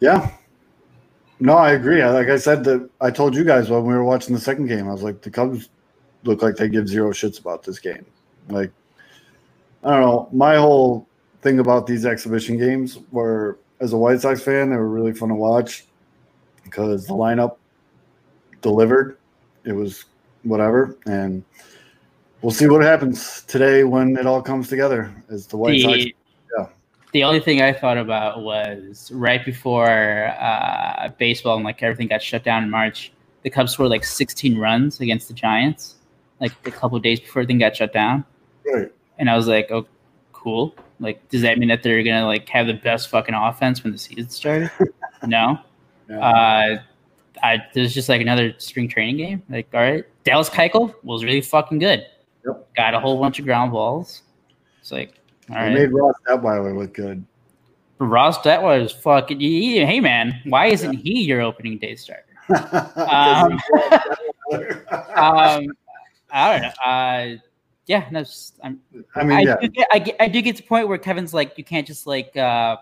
Yeah. No, I agree. Like I said, that I told you guys when we were watching the second game, I was like, the Cubs look like they give zero shits about this game. Like, I don't know. My whole thing about these exhibition games were, as a White Sox fan, they were really fun to watch because the lineup delivered. It was whatever, and we'll see what happens today when it all comes together. As the White the, Sox, yeah. The only thing I thought about was right before uh, baseball and like everything got shut down in March. The Cubs scored like 16 runs against the Giants, like a couple days before everything got shut down. Right. And I was like, oh, cool. Like, does that mean that they're gonna like have the best fucking offense when the season started? no. Uh, I there's just like another spring training game. Like, all right, Dallas Keuchel was really fucking good. Yep. Got a whole bunch of ground balls. It's like, all right. Made Ross Detwiler look good. Ross Detwiler is fucking. Hey man, why isn't yeah. he your opening day starter? um, um, I don't know. Uh, yeah, no, just, I mean, I, yeah. do get, I, get, I do get to the point where Kevin's like, you can't just like uh,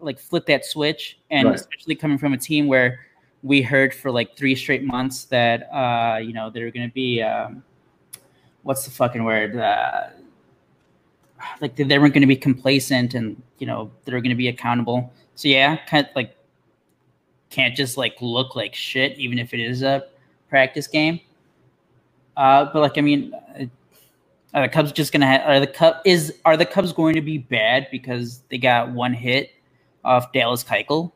like flip that switch, and right. especially coming from a team where we heard for like three straight months that uh, you know they're going to be um, what's the fucking word uh, like they weren't going to be complacent and you know they're going to be accountable. So yeah, kind of like can't just like look like shit even if it is a practice game. Uh, but like I mean, uh, are the Cubs just gonna have, are the Cub is are the Cubs going to be bad because they got one hit of Dallas Keuchel?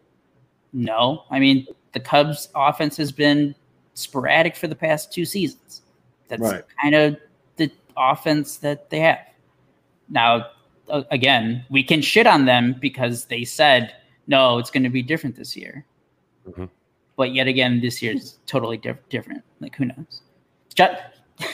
No. I mean, the Cubs' offense has been sporadic for the past two seasons. That's right. kind of the offense that they have. Now, again, we can shit on them because they said, no, it's going to be different this year. Mm-hmm. But yet again, this year is totally diff- different. Like, who knows? Just,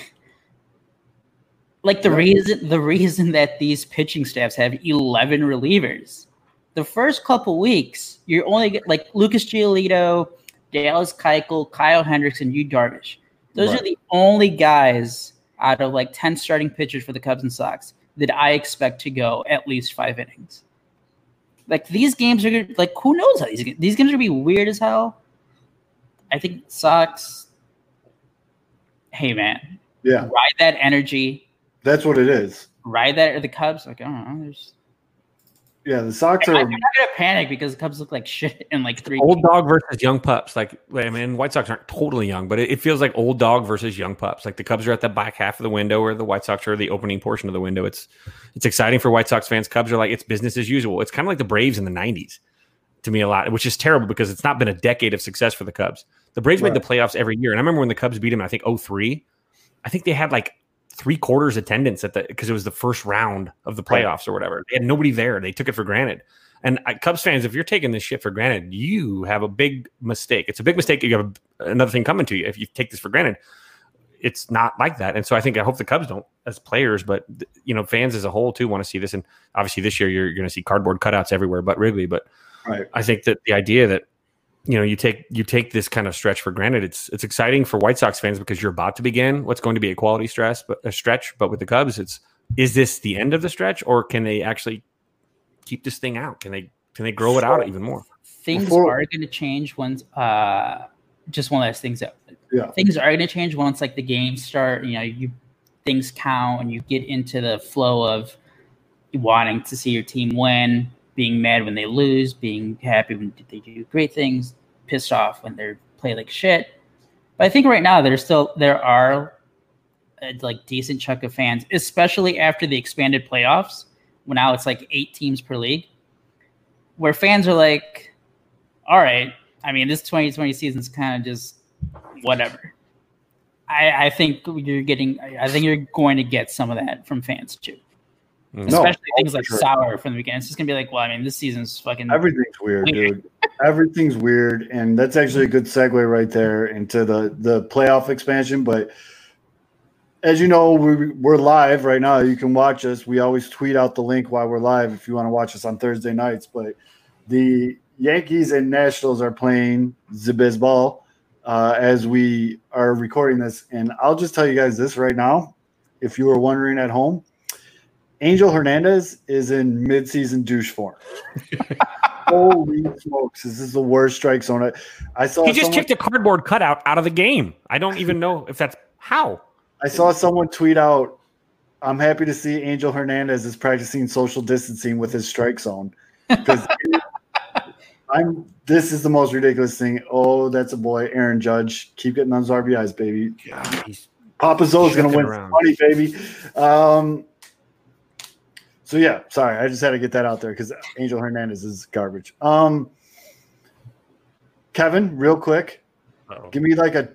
like the reason the reason that these pitching staffs have 11 relievers the first couple weeks, you're only get, like Lucas Giolito, Dallas Keuchel, Kyle Hendricks, and Yu Darvish. Those right. are the only guys out of like 10 starting pitchers for the Cubs and Sox that I expect to go at least five innings. Like these games are gonna, like who knows how these games, these games are gonna be weird as hell. I think Sox. Hey man, Yeah, ride that energy, that's what it is. ride that. Or the Cubs, like I don't know, there's. Yeah, the Sox I'm are. not gonna panic because the Cubs look like shit in like three. Old games. dog versus young pups. Like, I mean, White Sox aren't totally young, but it, it feels like old dog versus young pups. Like the Cubs are at the back half of the window, or the White Sox are the opening portion of the window. It's it's exciting for White Sox fans. Cubs are like it's business as usual. It's kind of like the Braves in the '90s to me a lot, which is terrible because it's not been a decade of success for the Cubs. The Braves made the playoffs every year, and I remember when the Cubs beat them. I think 03. I think they had like three quarters attendance at the because it was the first round of the playoffs or whatever. They had nobody there. They took it for granted. And uh, Cubs fans, if you're taking this shit for granted, you have a big mistake. It's a big mistake. You have a, another thing coming to you if you take this for granted. It's not like that. And so I think I hope the Cubs don't as players, but you know, fans as a whole too want to see this. And obviously this year you're going to see cardboard cutouts everywhere, but Wrigley. But Right. I think that the idea that you know you take you take this kind of stretch for granted. It's it's exciting for White Sox fans because you're about to begin what's going to be a quality stress, but a stretch. But with the Cubs, it's is this the end of the stretch, or can they actually keep this thing out? Can they can they grow it out even more? things Before- are going to change once. Uh, just one last things out. Yeah. Things are going to change once like the games start. You know, you things count and you get into the flow of wanting to see your team win, being mad when they lose, being happy when they do great things, pissed off when they play like shit. But I think right now there's still there are a like decent chunk of fans, especially after the expanded playoffs. When now it's like eight teams per league, where fans are like, "All right, I mean, this 2020 season's kind of just whatever." I, I think you're getting. I I think you're going to get some of that from fans too, Mm. No, especially oh, things like sure. sour from the beginning. It's just gonna be like, well, I mean, this season's fucking. Everything's weird, Weird. dude. Everything's weird, and that's actually a good segue right there into the the playoff expansion. But as you know, we, we're live right now. You can watch us. We always tweet out the link while we're live if you want to watch us on Thursday nights. But the Yankees and Nationals are playing the baseball uh, as we are recording this, and I'll just tell you guys this right now. If you were wondering at home, Angel Hernandez is in midseason douche form. Holy smokes! This is the worst strike zone. I, I saw. He just someone, kicked a cardboard cutout out of the game. I don't even know if that's how. I saw someone tweet out. I'm happy to see Angel Hernandez is practicing social distancing with his strike zone because I'm. This is the most ridiculous thing. Oh, that's a boy, Aaron Judge. Keep getting those RBIs, baby. Yeah, he's Papa Zoe's gonna win around. money, baby. Um, so yeah, sorry, I just had to get that out there because Angel Hernandez is garbage. Um, Kevin, real quick, Uh-oh. give me like a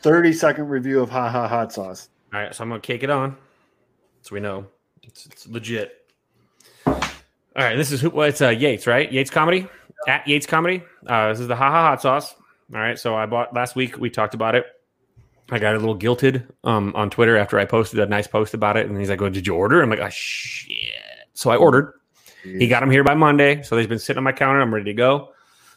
thirty second review of Ha Ha Hot Sauce. All right, so I'm gonna cake it on, so we know it's, it's legit. All right, this is who? Well, it's uh, Yates, right? Yates comedy at Yates comedy. Uh, this is the Ha Ha Hot Sauce. All right, so I bought last week. We talked about it. I got a little guilted um, on Twitter after I posted a nice post about it, and he's like, "Oh, did you order?" I'm like, "Oh shit!" So I ordered. He got them here by Monday, so they've been sitting on my counter. I'm ready to go.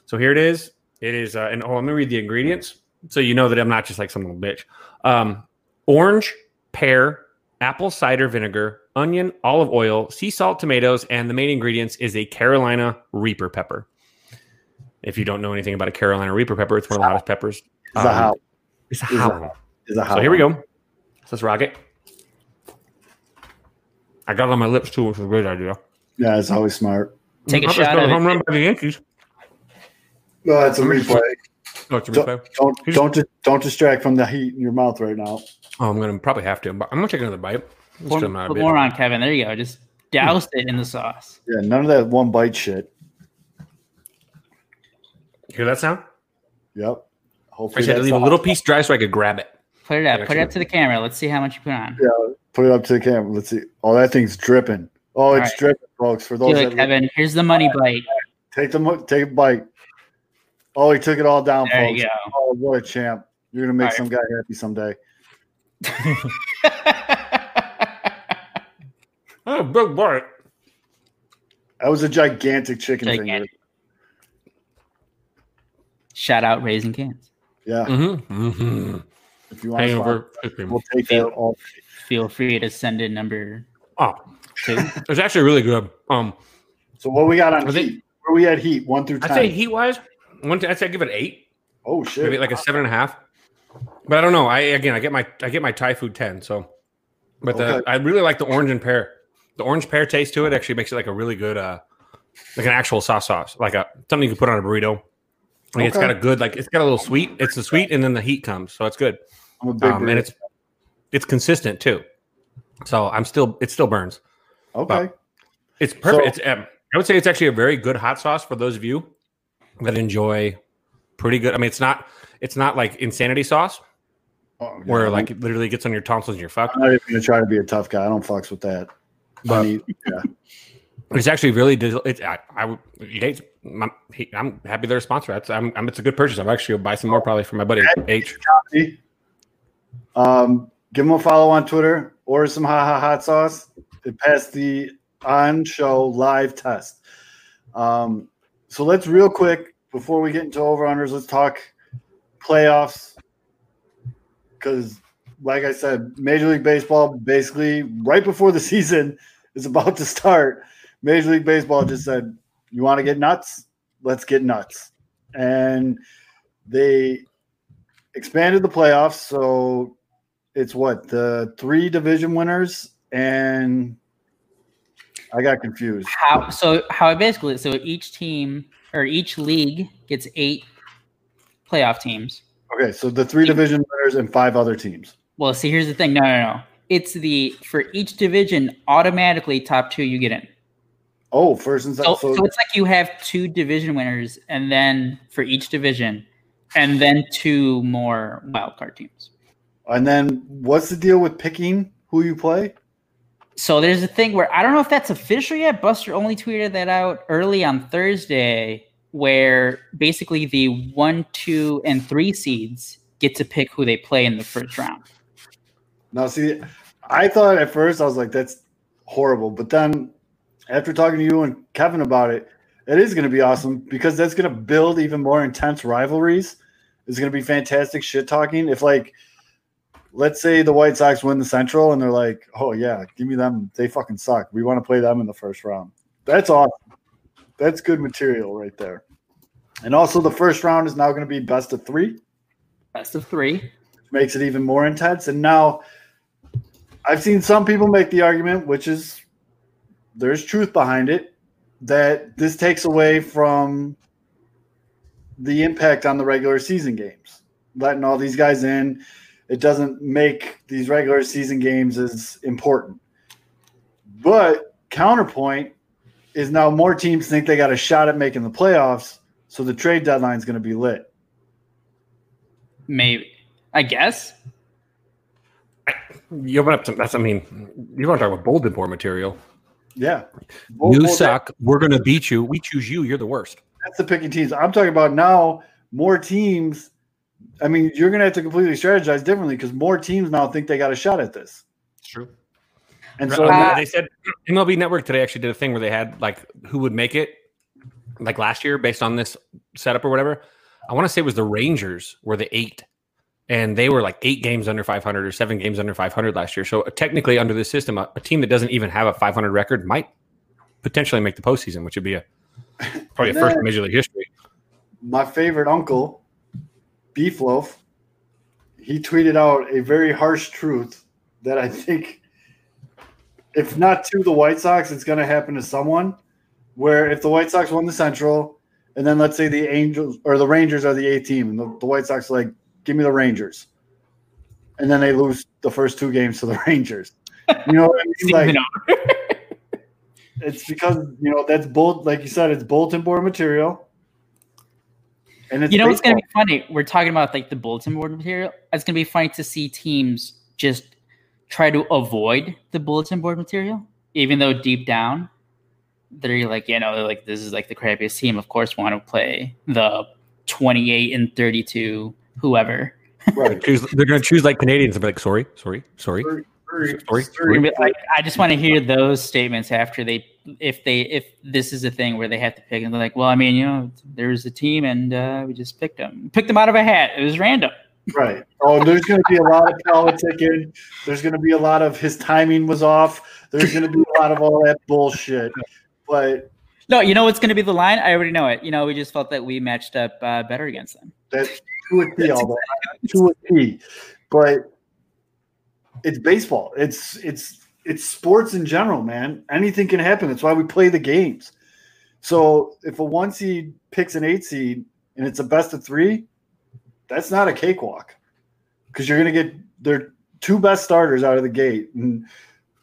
So here it is. It is, uh, and oh, let me read the ingredients so you know that I'm not just like some little bitch. Um, orange, pear, apple cider vinegar, onion, olive oil, sea salt, tomatoes, and the main ingredients is a Carolina Reaper pepper. If you don't know anything about a Carolina Reaper pepper, it's one of the hottest peppers. Um, how? It's a Is a how. Is a how? So here we go. So let's rock it. I got it on my lips too, which was a great idea. Yeah, it's always smart. Take a Let's shot go of home run by the Yankees. No, it's a replay. Oh, it's a Don't don't don't, di- don't distract from the heat in your mouth right now. Oh, I'm gonna probably have to. But I'm gonna take another bite. Let's Pour, get them out a put bit. more on, Kevin. There you go. Just douse it in the sauce. Yeah, none of that one bite shit. Hear that sound? Yep. I Hopefully, just had to leave a little piece dry so I could grab it. Put it up. Put it up to the camera. Let's see how much you put on. Yeah, put it up to the camera. Let's see. Oh, that thing's dripping. Oh, it's right. dripping, folks. For those Do it, that Kevin. Here's the money bite. take the take a bite. Oh, he took it all down, There folks. you Oh, what a champ! You're gonna make All right. some guy happy someday. Oh, big bite. That was a gigantic chicken Gigantic. finger. Shout out Raising Cane's. Yeah, Mm-hmm. mm-hmm. if you want, to Hangover. ice cream. we'll take that all. Feel free to send in number Oh, two. it's actually really good. Um, So what we got on I think- heat? Where we at heat? One through ten? I'd say heat wise, one. I'd say give it an eight, oh shit! maybe like a seven and a half. But I don't know. I again, I get my I get my Thai food ten. So, but the I really like the orange and pear. The orange pear taste to it actually makes it like a really good, uh, like an actual sauce sauce, like a something you can put on a burrito. Like it's Okay. got a good, like it's got a little sweet. It's the sweet, and then the heat comes, so it's good. I'm a big Um, and it's it's consistent too. So I'm still it still burns. okay. It's perfect. So- it's um, I would say it's actually a very good hot sauce for those of you that enjoy pretty good. I mean, it's not it's not like insanity sauce Oh, where like it literally gets on your tonsils and you're fucked. I'm not even gonna try to be a tough guy. I don't fucks with that. But- yeah. It's actually really it's I, I Yates, I'm, he, I'm happy they're a sponsor. That's I'm, I'm it's a good purchase. I'm actually gonna buy some more probably for my buddy H. Um, give him a follow on Twitter. Order some ha ha hot sauce. It passed the on show live test. Um, so let's real quick before we get into over unders, let's talk playoffs. Because, like I said, Major League Baseball basically right before the season is about to start, Major League Baseball just said, "You want to get nuts? Let's get nuts," and they expanded the playoffs. So it's what the three division winners, and I got confused. How so? How basically so each team or each league gets eight playoff teams. Okay, so the three division winners and five other teams. Well, see, here's the thing. No, no, no. It's the for each division automatically top two you get in. Oh, first and So, second. so it's like you have two division winners, and then for each division, and then two more wild card teams. and then what's the deal with picking who you play? So there's a thing where I don't know if that's official yet. Buster only tweeted that out early on Thursday, where basically the one, two, and three seeds get to pick who they play in the first round. Now, see, I thought at first I was like, "That's horrible," but then after talking to you and Kevin about it, it is going to be awesome because that's going to build even more intense rivalries. It's going to be fantastic shit talking. If like, let's say the White Sox win the Central and they're like, "Oh yeah, give me them. They fucking suck. We want to play them in the first round." That's awesome. That's good material right there. And also, the first round is now going to be best of three Best of three. makes it even more intense. And now I've seen some people make the argument, which is there's truth behind it, that this takes away from the impact on the regular season games. Letting all these guys in, it doesn't make these regular season games as important. But counterpoint is now more teams think they got a shot at making the playoffs, so the trade deadline is going to be lit. Maybe. I guess. You open up some. That's I mean, you want to talk about bulletin board material. Yeah. you Well, suck. We're gonna beat you. We choose you. You're the worst. That's the picking teams. I'm talking about now more teams. I mean, you're going to have to completely strategize differently because more teams now think they got a shot at this. It's true. And so, Uh, they said MLB Network today actually did a thing where they had like who would make it, like last year based on this setup or whatever. I want to say it was the Rangers were the eight, and they were like eight games under 500 or seven games under 500 last year. So uh, technically, under this system, a, a team that doesn't even have a 500 record might potentially make the postseason, which would be a probably a first in Major League history. my favorite uncle, Beef Loaf, he tweeted out a very harsh truth that I think, if not to the White Sox, it's going to happen to someone. Where if the White Sox won the Central, and then let's say the Angels or the Rangers are the eighth team, and the, the White Sox like, give me the Rangers, and then they lose the first two games to the Rangers. You know what I mean? Like, it's because you know that's both like you said, it's bulletin board material. And it's you know what's going to be funny? We're talking about like the bulletin board material. It's going to be funny to see teams just try to avoid the bulletin board material, even though deep down they're like, you know, like this is like the crappiest team. Of course, want to play the twenty-eight and thirty-two whoever. right. Choose, they're going to choose like Canadians and be like, sorry, sorry, sorry. Sorry, Sorry. They're like, I just want to hear those statements after they, if they, if this is a thing where they have to pick, and they're like, well, I mean, you know, there's a team, and uh, we just picked them, picked them out of a hat. It was random. Right. Oh, there's going to be a lot of politicking. There's going to be a lot of his timing was off. There's going to be a lot of all that bullshit. But No, you know what's going to be the line? I already know it. You know, we just felt that we matched up uh, better against them. that would be all that. to a T. But it's baseball. It's it's it's sports in general, man. Anything can happen. That's why we play the games. So if a one seed picks an eight seed and it's a best of three, that's not a cakewalk because you're going to get their two best starters out of the gate. And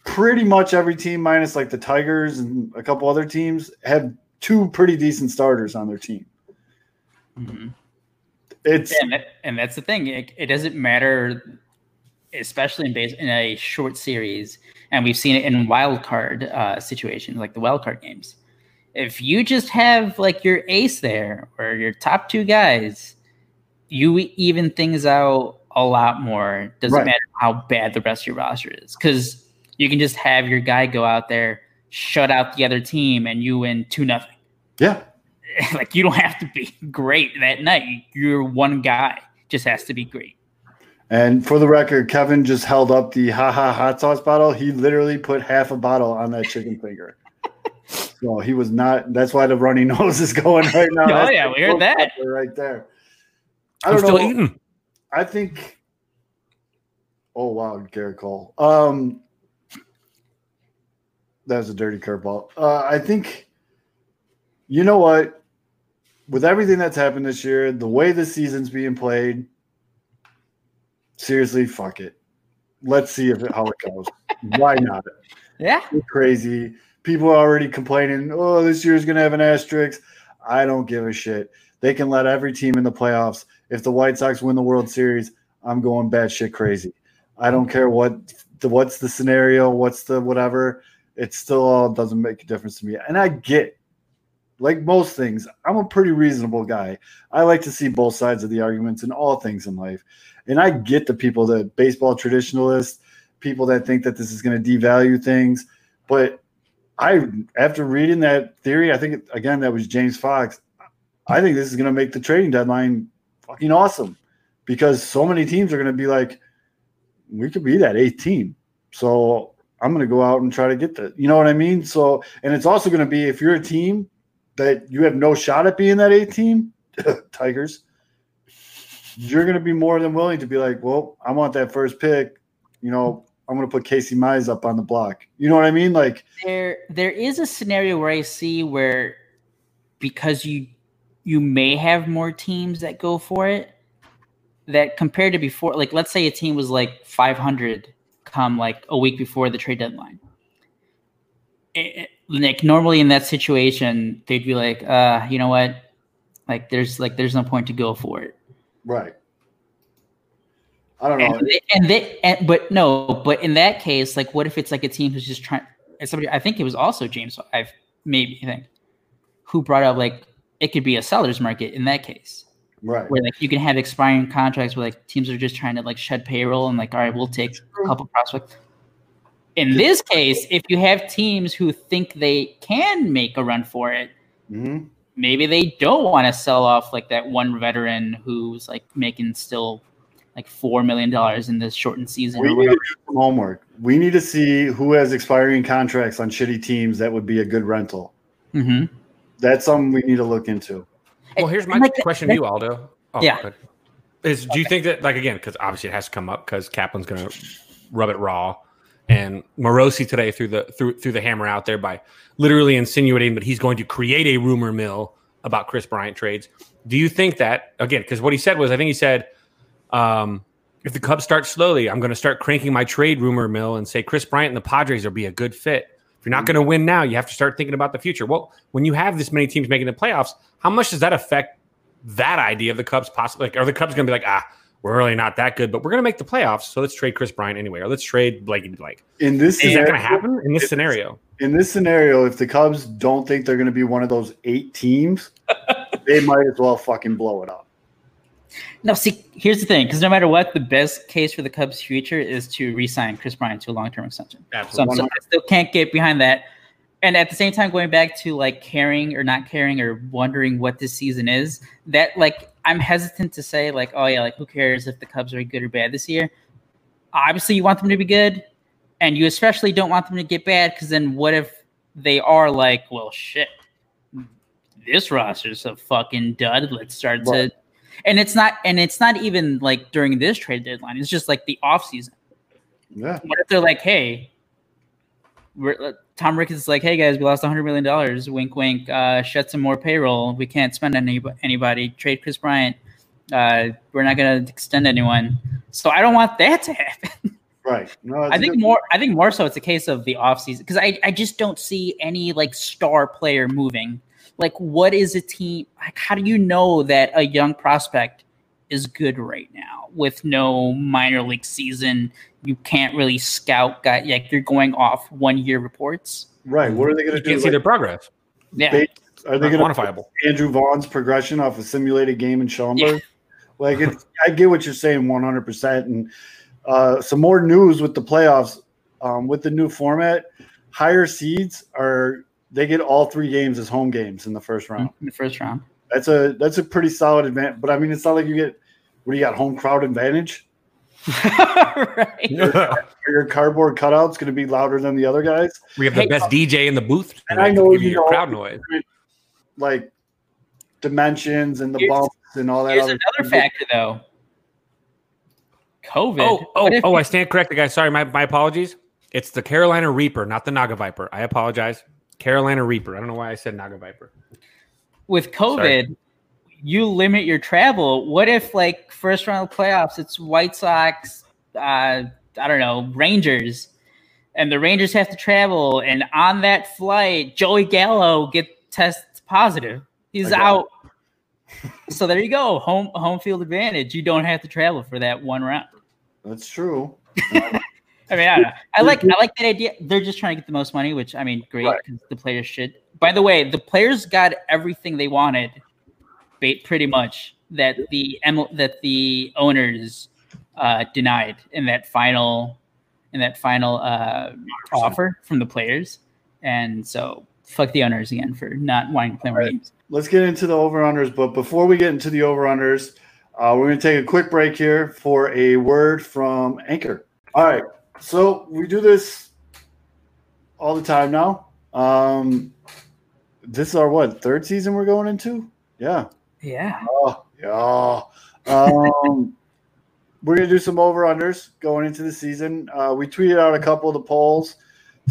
pretty much every team, minus like the Tigers and a couple other teams, have two pretty decent starters on their team. Mhm. It's And, that, and that's the thing. It, it doesn't matter, especially in base in a short series, and we've seen it in wild card uh, situations like the wild card games. If you just have like your ace there or your top two guys, you even things out a lot more. Doesn't Right. matter how bad the rest of your roster is, because you can just have your guy go out there, shut out the other team, and you win two nothing yeah, like you don't have to be great that night. Your one guy just has to be great. And for the record, Kevin just held up the haha hot sauce bottle. He literally put half a bottle on that chicken finger. so he was not. That's why the runny nose is going right now. Oh, That's yeah, we heard that. pepper right there. I I'm don't still know. eating. I think. Oh wow, Gerrit Cole. Um, that was a dirty curveball. Uh, I think. You know what? With everything that's happened this year, the way the season's being played, seriously, fuck it. Let's see if it, how it goes. Why not? Yeah. You're crazy. People are already complaining. Oh, this year's gonna have an asterisk. I don't give a shit. They can let every team in the playoffs. If the White Sox win the World Series, I'm going batshit crazy. I don't care what the what's the scenario, what's the whatever. It still all doesn't make a difference to me. And I get, like most things, I'm a pretty reasonable guy. I like to see both sides of the arguments in all things in life. And I get the people that baseball traditionalists, people that think that this is going to devalue things. But I, after reading that theory, I think again that was James Fox. I think this is going to make the trading deadline fucking awesome because so many teams are going to be like, we could be that eighth team. So I'm going to go out and try to get that. You know what I mean? So, and it's also going to be if you're a team that you have no shot at being that eighth team, Tigers, you're going to be more than willing to be like, well, I want that first pick. You know, I'm going to put Casey Mize up on the block. You know what I mean? Like, There there is a scenario where I see where because you you may have more teams that go for it that compared to before like let's say a team was like 500 come like a week before the trade deadline. It- like normally in that situation they'd be like uh you know what like there's like there's no point to go for it. right. I don't know. And they, and they and, but no, but in that case, like, what if it's like a team who's just trying? And somebody, I think it was also James. I've maybe I think who brought up like it could be a seller's market in that case, Right. where like you can have expiring contracts where like teams are just trying to like shed payroll and like, all right, we'll take a couple prospects. In this case, if you have teams who think they can make a run for it, hmm maybe they don't want to sell off like that one veteran who's like making still like four million dollars in this shortened season. We need to do some homework. We need to see who has expiring contracts on shitty teams that would be a good rental. Mhm. That's something we need to look into. Well, here's my Like, question to you, Aldo. Oh, Yeah. Is do you think that like again because obviously it has to come up because Kaplan's going to rub it raw, and Morosi today threw the threw threw the hammer out there by literally insinuating that he's going to create a rumor mill about Kris Bryant trades. Do you think that again? Because what he said was, I think he said, um, if the Cubs start slowly, I'm going to start cranking my trade rumor mill and say Kris Bryant and the Padres will be a good fit. You're not going to win now, you have to start thinking about the future. Well, when you have this many teams making the playoffs, how much does that affect that idea of the Cubs possibly? Like, are the Cubs going to be like, ah, we're really not that good, but we're going to make the playoffs, so let's trade Kris Bryant anyway, or let's trade Blake Blake. In this Is that going to happen in this scenario? in this scenario, if the Cubs don't think they're going to be one of those eight teams, they might as well fucking blow it up. No, see, here's the thing: because no matter what, the best case for the Cubs' future is to re-sign Kris Bryant to a long-term extension. So Absolutely. still, I still can't get behind that. And at the same time, going back to like caring or not caring or wondering what this season is, that like I'm hesitant to say like, oh yeah, like who cares if the Cubs are good or bad this year? Obviously, you want them to be good, and you especially don't want them to get bad because then what if they are like, well, shit, this roster's a fucking dud. Let's start Right. to. And it's not and it's not even like during this trade deadline. It's just like the off season. Yeah. What if they're like, hey, we're, uh, Tom Ricketts is like, hey guys, we lost 100 million dollars. Wink, wink. Uh, shut some more payroll. We can't spend any anybody. Trade Kris Bryant. Uh, we're not going to extend anyone. So I don't want that to happen. Right. No, I think more. I think more so. It's a case of the offseason because I, I just don't see any like star player moving. Like, what is a team? Like, how do you know that a young prospect is good right now with no minor league season? You can't really scout. Guy, like you're going off one year reports. Right. What are they going to You do? can't see their progress. Yeah, Ba- are they going to quantifiable. Andrew Vaughn's progression off a simulated game in Schaumburg? Like, it's, I get what you're saying 100%. And uh, some more news with the playoffs um, with the new format. Higher seeds are they get all three games as home games in the first round. in the first round. That's a that's a pretty solid advantage. But I mean, it's not like you get what do you got home crowd advantage? right. Are your cardboard cutouts going to be louder than the other guys? we have the Hey, best DJ in the booth. And I know give you you know- crowd noise. Like dimensions and the Here's- bumps and all that. Here's other another factor, though. COVID. Oh, oh, oh! I stand corrected, guys. Sorry, my, my apologies. It's the Carolina Reaper, not the Naga Viper. I apologize. Carolina Reaper. I don't know why I said Naga Viper. with COVID, you limit your travel. What if like first round of playoffs, it's White Sox, uh, I don't know, Rangers, and the Rangers have to travel, and on that flight, Joey Gallo get tests positive. He's out. so there you go, home home field advantage. You don't have to travel for that one round. That's true. I mean, I, don't know. I like I like that idea. They're just trying to get the most money, which I mean, great Right. the players should. By the way, the players got everything they wanted, pretty much that the that the owners uh, denied in that final in that final uh, offer from the players, and so fuck the owners again for not wanting to play more Right. games. Let's get into the over unders. But before we get into the over unders, uh, we're going to take a quick break here for a word from Anchor. All right. So we do this all the time now. Um, this is our what third season we're going into? Yeah. Yeah, Oh, yeah. Um, we're gonna do some over unders going into the season. Uh, we tweeted out a couple of the polls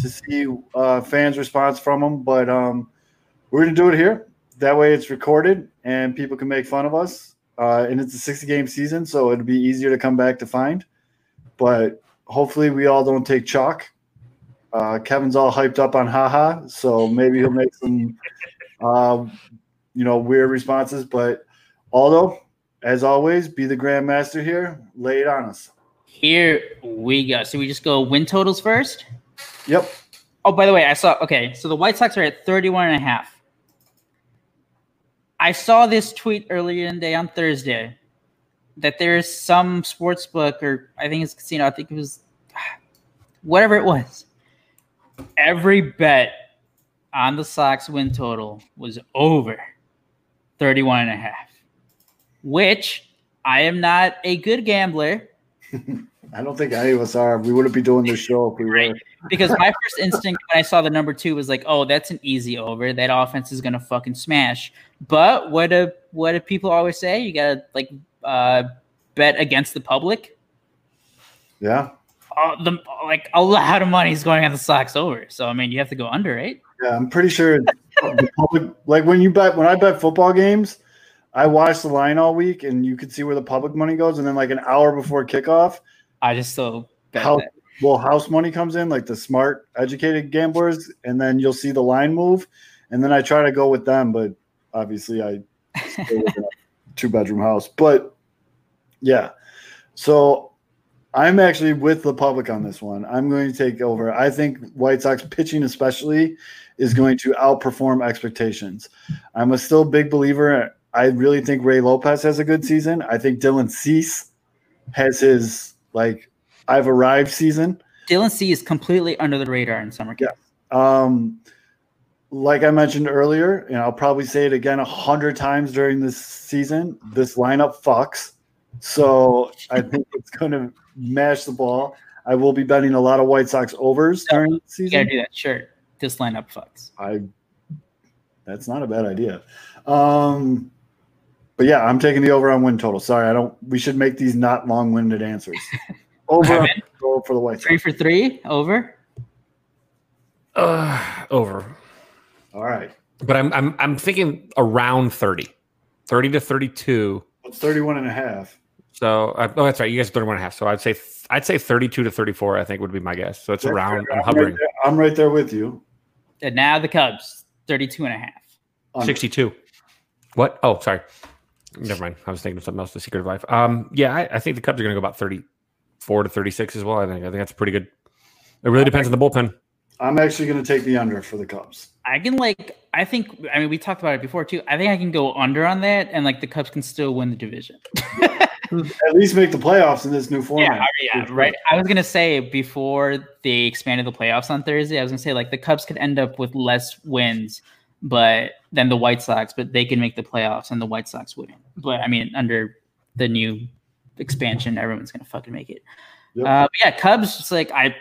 to see uh, fans' response from them, but um, we're gonna do it here. That way, it's recorded and people can make fun of us. Uh, and it's a 60 game season, so it'd be easier to come back to find. But hopefully, we all don't take chalk. Uh, Kevin's all hyped up on haha, so maybe he'll make some, uh, you know, weird responses. But Aldo, as always, be the grandmaster here. Lay it on us. here we go. So we just go win totals first. Yep. Oh, by the way, I saw. Okay, so the White Sox are at 31 and a half. I saw this tweet earlier in the day on Thursday that there's some sports book or I think it's casino. I think it was whatever it was. Every bet on the Sox win total was over 31 and a half, which I am not a good gambler. I don't think any of us are. We wouldn't be doing this show if we were. Because my first instinct when I saw the number two was like, oh, that's an easy over. That offense is gonna fucking smash. But what do what do people always say? You gotta like uh, bet against the public. Yeah. Oh, the like a lot of money is going on the Sox over. So I mean, you have to go under, right? Yeah. I'm pretty sure the public, like when you bet, when I bet football games, I watch the line all week and you can see where the public money goes. And then, like an hour before kickoff, I just still bet that. well, house money comes in, like the smart, educated gamblers, and then you'll see the line move. And then I try to go with them, but obviously I stay with a two bedroom house. But yeah, so I'm actually with the public on this one. I'm going to take over. I think White Sox pitching, especially, is going to outperform expectations. I'm a still big believer. I really think Rey Lopez has a good season. I think Dylan Cease has his like I've arrived season. Dylan C is completely under the radar in summer camp. Um, like I mentioned earlier, and I'll probably say it again a hundred times during this season. This lineup fucks, so I think it's going to mash the ball. I will be betting a lot of White Sox overs during the You gotta do that Sure, This lineup fucks. I that's not a bad idea. Um, But yeah, I'm taking the over on win total. Sorry, I don't. We should make these not long-winded answers. Over on for the White Sox. Three for three over. Uh, over. All right. But I'm I'm I'm thinking around 30. 30 to 32. It's 31 and a half. So uh, oh, that's right. You guys are 31 and a half. So I'd say I'd say 32 to 34. I think would be my guess. So it's around. I'm right hovering there, I'm right there with you. And now the Cubs, 32 and a half. Under. 62. What? Oh, sorry. Never mind. I was thinking of something else. The secret of life. Um, yeah, I, I think the Cubs are going to go about 34 to 36 as well. I think. I think that's pretty good. It really depends on the bullpen. I'm actually going to take the under for the Cubs. I can like I think I mean we talked about it before too. I think I can go under on that and like the Cubs can still win the division. At least make the playoffs in this new yeah, format. I- yeah, right. I was gonna say before they expanded the playoffs on Thursday, I was gonna say like the Cubs could end up with less wins, but than the White Sox, but they can make the playoffs and the White Sox wouldn't. But I mean, under the new expansion, everyone's gonna fucking make it. Yep. Uh, but yeah, Cubs. It's like I,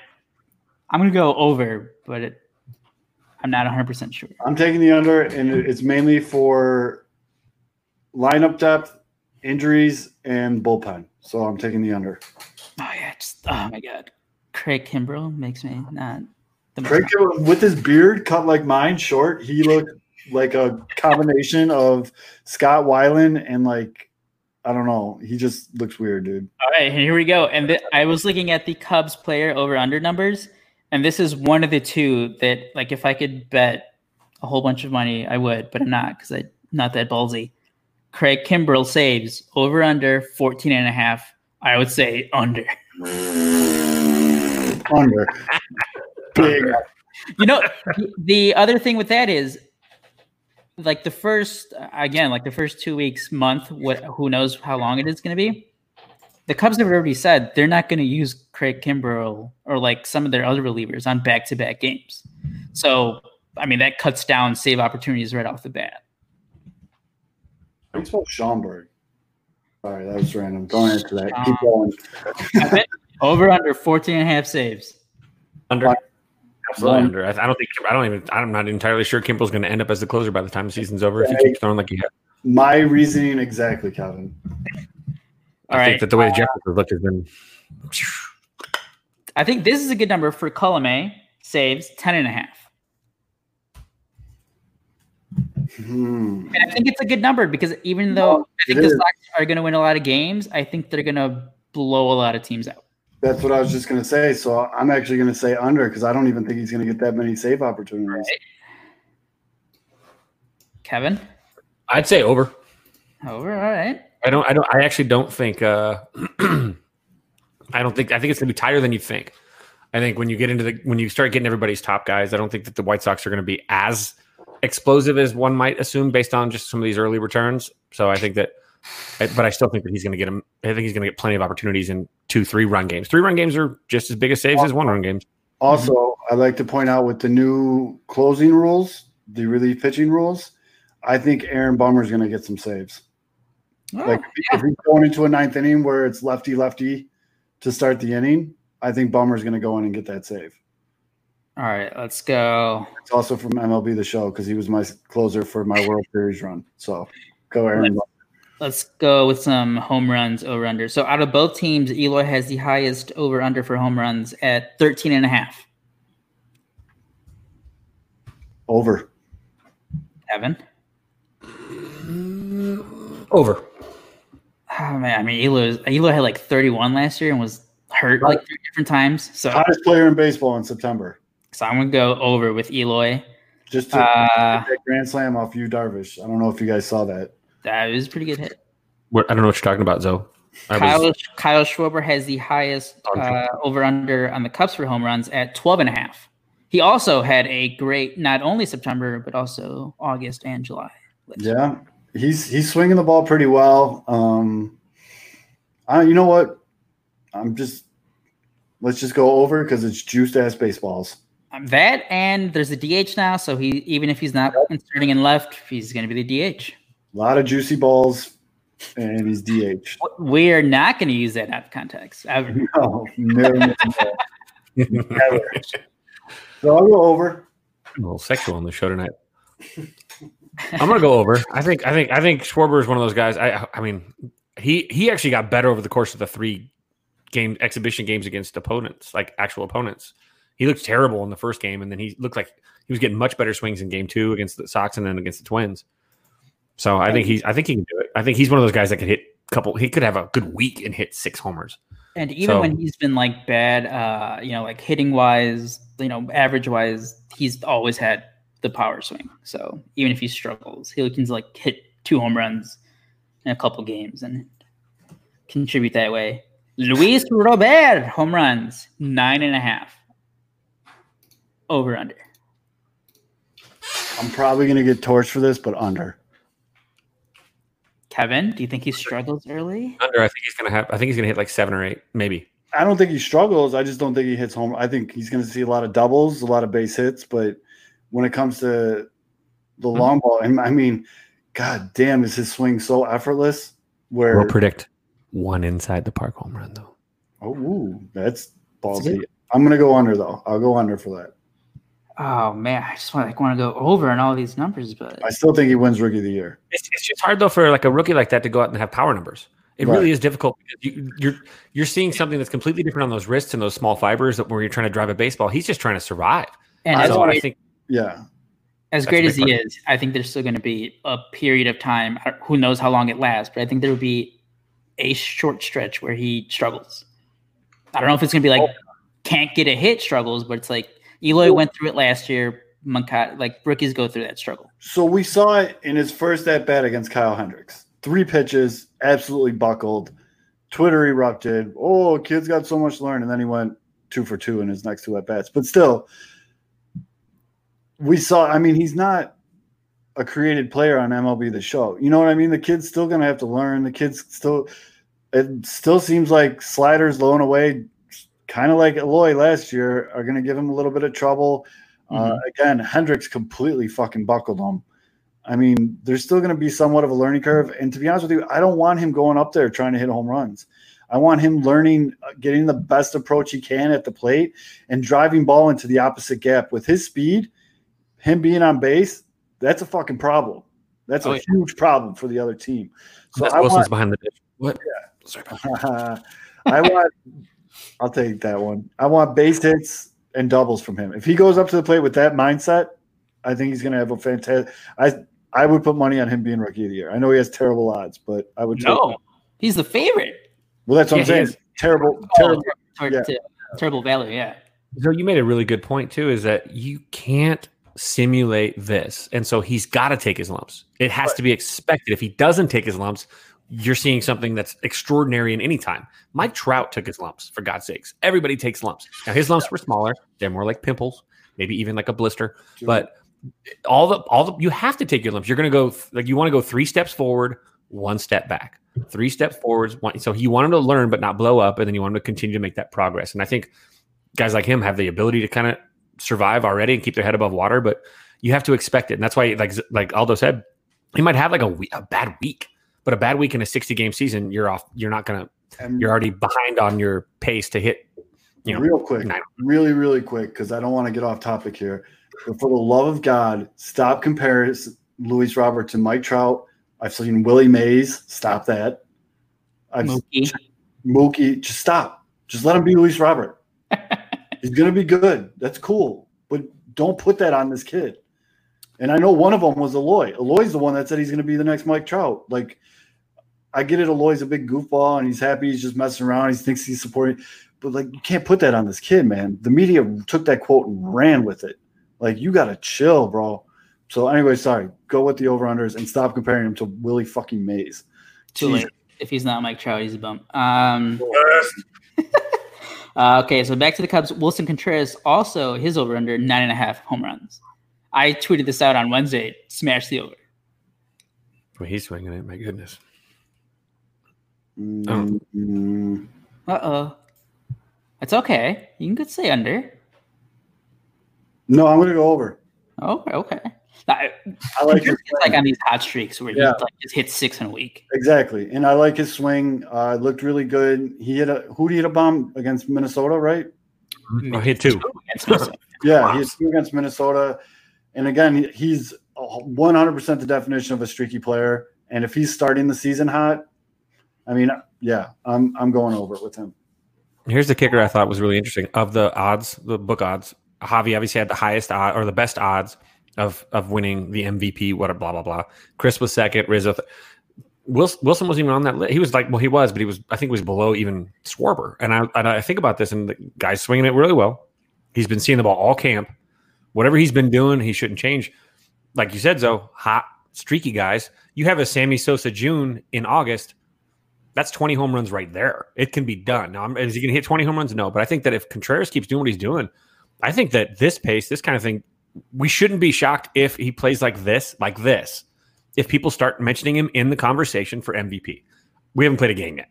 I'm gonna go over, but it, I'm not 100 percent sure. I'm taking the under, and it's mainly for lineup depth, injuries, and bullpen. So I'm taking the under. Oh yeah, just oh my god, Craig Kimbrel makes me not the most. Craig Kimbrel, with his beard cut like mine, short, he looked like a combination of Scott Weiland and like I don't know. He just looks weird, dude. All right, here we go. And th- I was looking at the Cubs player over under numbers, and this is one of the two that, like, if I could bet a whole bunch of money, I would, but I'm not because I'm not that ballsy. Craig Kimbrel saves over under 14 and a half. I would say under. Under. Big. You know, the- the other thing with that is, like the first again, like the first two weeks, month, what who knows how long it is going to be. The Cubs have already said they're not going to use Craig Kimbrel or like some of their other relievers on back-to-back games. So, I mean, that cuts down save opportunities right off the bat. How do you spell Schaumburg? Sorry, that was random. Don't answer that. Keep going. Over under 14 and a half saves. Under. Absolutely One. under. I, I don't think. I don't even. I'm not entirely sure Kimbrel's going to end up as the closer by the time the season's over if he keeps throwing like he has. My reasoning exactly, Kevin. All I right. think that the way the Jefferson look has been. I think this is a good number for Colome saves 10 and a half. Hmm. And I think it's a good number because even though I think the. Sox are going to win a lot of games, I think they're going to blow a lot of teams out. That's what I was just going to say. So I'm actually going to say under because I don't even think he's going to get that many save opportunities. Kevin, I'd say over. over. All right. I don't. I don't. I actually don't think. Uh, I don't think. I think it's going to be tighter than you think. I think when you get into the when you start getting everybody's top guys, I don't think that the White Sox are going to be as explosive as one might assume based on just some of these early returns. So I think that, but I still think that he's going to get him. I think he's going to get plenty of opportunities in two, three run games. Three run games are just as big a saves as one run games. Also, I'd like to point out with the new closing rules, the relief pitching rules, I think Aaron Bummer is going to get some saves. Oh, like if he's going into a ninth inning where it's lefty lefty to start the inning, I think Bummer is going to go in and get that save. All right. Let's go. It's also from MLB the Show because he was my closer for my World Series run. So go Aaron. Let's go with some home runs over under. So out of both teams, Eloy has the highest over under for home runs at 13 and a half. Over. Kevin. Over. Oh man, I mean Eloy, Eloy had like 31 last year and was hurt like three different times. So, Hottest player in baseball in September. So I'm gonna go over with Eloy. Just to Uh, that grand slam off you, Darvish. I don't know if you guys saw that. that was a pretty good hit. What, I don't know what you're talking about, Zoe. I Kyle, was, Kyle Schwarber has the highest uh, over under on the Cubs for home runs at 12 and a half. He also had a great not only September but also August and July. Yeah, he's he's swinging the ball pretty well. Um, I, you know what? I'm just let's just go over because it's juiced ass baseballs. That and there's a DH now, so he even if he's not inserting in left, he's going to be the DH. A lot of juicy balls, and he's DH. We are not going to use that out of context. ever. No, no, no, no. Never. So I'll go over. a little sexual on the show tonight. I'm gonna go over. I think I think I think Schwarber is one of those guys. I I mean he he actually got better over the course of the three game exhibition games against opponents, like actual opponents. He looked terrible in the first game, and then he looked like he was getting much better swings in game two against the Sox and then against the Twins. So I think he's I think he can do it. I think he's one of those guys that could hit a couple. He could have a good week and hit six homers. And even So- when he's been like bad, uh, you know, like hitting wise, you know, average wise, he's always had the power swing. So even if he struggles, he can like hit two home runs in a couple games and contribute that way. Luis Robert home runs nine and a half. Over under. I'm probably gonna get torched for this, but under. Kevin, do you think he struggles early? Under, I think he's gonna have. I think he's gonna hit like seven or eight, maybe. I don't think he struggles. I just don't think he hits home. I think he's going to see a lot of doubles, a lot of base hits. But when it comes to the Mm-hmm. long ball, and I mean, god damn, is his swing so effortless? Where We'll predict one inside the park home run though. oh, ooh, that's That's ballsy. I'm going to go under though. I'll go under for that. Oh man, I just want like want to go over on all these numbers, but I still think he wins Rookie of the Year. It's, it's just hard though for like a rookie like that to go out and have power numbers. It Right. really is difficult because you, you're you're seeing something that's completely different on those wrists and those small fibers that where you're trying to drive a baseball. He's just trying to survive. and I so don't I think Yeah, as great as he part. is, I think there's still going to be a period of time. Who knows how long it lasts? But I think there will be a short stretch where he struggles. I don't know if it's going to be like Oh. can't get a hit struggles, but it's like Eloy went through it last year. Like rookies go through that struggle. So we saw it in his first at bat against Kyle Hendricks. Three pitches, absolutely buckled. Twitter erupted. Oh, kid's got so much to learn. And then he went two for two in his next two at bats. But still, we saw, I mean, he's not a created player on MLB the show. You know what I mean? The kid's still going to have to learn. The kid's still, it still seems like sliders low and away, kind of like Eloy last year, are going to give him a little bit of trouble. Uh, again, Hendricks completely fucking buckled him. I mean, there's still going to be somewhat of a learning curve. And to be honest with you, I don't want him going up there trying to hit home runs. I want him learning, uh, getting the best approach he can at the plate and driving ball into the opposite gap. With his speed, him being on base, that's a fucking problem. That's Oh, a yeah. huge problem for the other team. So that's I Wilson's want, behind the dish. What? Sorry about that. I want, I'll take that one. I want base hits and doubles from him. If he goes up to the plate with that mindset, I think he's going to have a fantastic. I I would put money on him being rookie of the year. I know he has terrible odds, but I would. take- No, he's the favorite. well, that's what I'm Yeah, he saying. Terrible, Oh, terrible. ter- yeah. terrible value. Yeah. So you made a really good point too, is that you can't simulate this, and so he's got to take his lumps. It has to be expected. If he doesn't take his lumps, you're seeing something that's extraordinary in any time. Mike Trout took his lumps, for God's sakes. Everybody takes lumps. Now his lumps were smaller; they're more like pimples, maybe even like a blister. But all the all the you have to take your lumps. You're going to go like you want to go three steps forward, one step back, three steps forwards. One, so you want him to learn but not blow up, and then you want him to continue to make that progress. And I think guys like him have the ability to kind of survive already and keep their head above water, but you have to expect it. And that's why, like like Aldo said, he might have like a, a bad week, but a bad week in a 60 game season, you're off. You're not gonna. And You're already behind on your pace to hit. You know, real quick, nine. really, really quick, because I don't want to get off topic here. But for the love of God, stop comparing Luis Robert to Mike Trout. I've seen Willie Mays. Stop that. I've Mookie. Mookie, just stop. Just let him be Luis Robert. He's gonna be good. That's cool. But don't put that on this kid. And I know one of them was Eloy. Eloy's the one that said he's gonna be the next Mike Trout. Like, I get it. Eloy's a big goofball and he's happy. He's just messing around. He thinks he's supporting, but like, you can't put that on this kid, man. The media took that quote and ran with it. Like, you gotta chill, bro. So anyway, sorry. Go with the over unders and stop comparing him to Willie fucking Mays. Too late. If he's not Mike Trout, he's a bum. Um, uh, okay, so back to the Cubs. Willson Contreras also his over under nine and a half home runs. I tweeted this out on Wednesday. Smash the over. Well, he's swinging it. My goodness. Mm, mm, Uh oh. It's okay. You can good say under. no, I'm gonna go over. Oh, okay. I, I like his it's like on these hot streaks where Yeah. he like just hits six in a week. exactly, and I like his swing. Uh, looked really good. He hit a who did he hit a bomb against Minnesota, right? Oh, hit two. Yeah, Wow. he hit two against Minnesota, and again, he's 100% the definition of a streaky player. And if he's starting the season hot, I mean, yeah, I'm I'm going over it with him. Here's the kicker I thought was really interesting. Of the odds, the book odds, Javi obviously had the highest odd or the best odds of of winning the MVP, what a blah blah blah. Kris was second, Rizzo. Th- Willson, Willson wasn't even on that list. He was like, well, he was, but he was, I think, was below even Schwarber. And I, and I think about this, and the guy's swinging it really well. He's been seeing the ball all camp. Whatever he's been doing, he shouldn't change. Like you said, Zoe, hot, streaky guys. You have a Sammy Sosa June in August. That's 20 home runs right there. It can be done. Now, is he going to hit 20 home runs? No. But I think that if Contreras keeps doing what he's doing, I think that this pace, this kind of thing, we shouldn't be shocked if he plays like this, like this, if people start mentioning him in the conversation for MVP. We haven't played a game yet,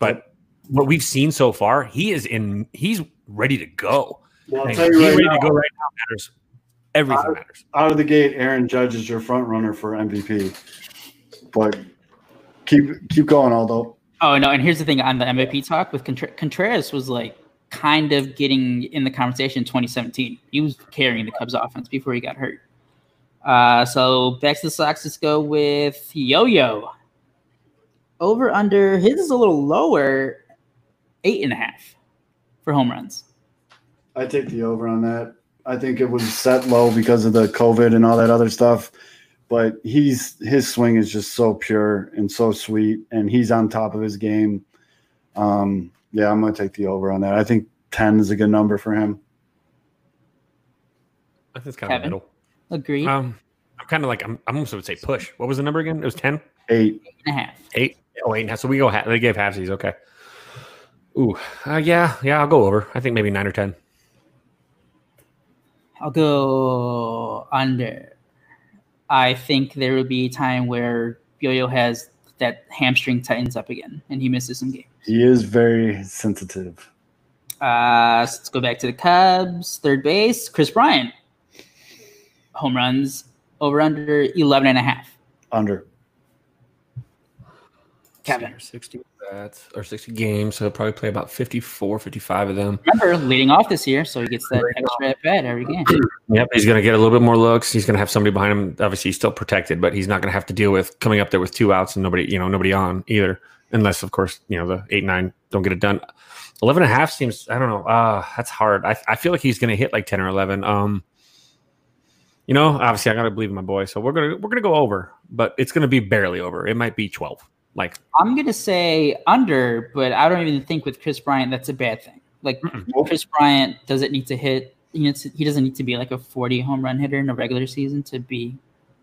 but what we've seen so far, he is in. He's ready to go. Well, He's ready to go right now matters. Everything out, matters. Out of the gate, Aaron Judge is your front runner for MVP. But keep keep going, Aldo. Oh no! And here's the thing on the MVP talk with Contreras was like kind of getting in the conversation in 2017. He was carrying the Cubs offense before he got hurt. Uh, so back to the Sox. Let's go with Yo-Yo. Over under his is a little lower, eight and a half for home runs. I take the over on that. I think it was set low because of the COVID and all that other stuff. But he's his swing is just so pure and so sweet, and he's on top of his game. Um, yeah, I'm gonna take the over on that. I think ten is a good number for him. I think it's kind of middle. Agreed. Um, I'm kind of like I'm. I almost would say push. What was the number again? It was ten. Eight. eight and a half. Eight. Oh, eight and a half. So we go. Ha- they gave halvesies. Okay. Ooh. Uh, yeah. Yeah. I'll go over. I think maybe nine or ten. I'll go under. I think there will be a time where Yo-Yo has that hamstring tightens up again and he misses some games. He is very sensitive. Uh, so let's go back to the Cubs. Third base, Kris Bryant. Home runs over under 11 and a half. Under. Kevin. 60 bats or 60 games. So he'll probably play about 54, 55 of them. Remember, leading off this year, so he gets that extra at bat every game. Yep. He's going to get a little bit more looks. He's going to have somebody behind him. Obviously, he's still protected, but he's not going to have to deal with coming up there with two outs and nobody, you know, nobody on either. Unless, of course, you know, the eight, nine don't get it done. 11 and a half seems, I don't know. Uh, that's hard. I, I feel like he's going to hit like 10 or 11. Um, you know, obviously I got to believe in my boy. So we're to, we're going to go over, but it's going to be barely over. It might be 12. Like, I'm going to say under, but I don't even think with Kris Bryant that's a bad thing. Like, Mm-mm. Kris Bryant doesn't need to hit, he, to, he doesn't need to be like a 40 home run hitter in a regular season to be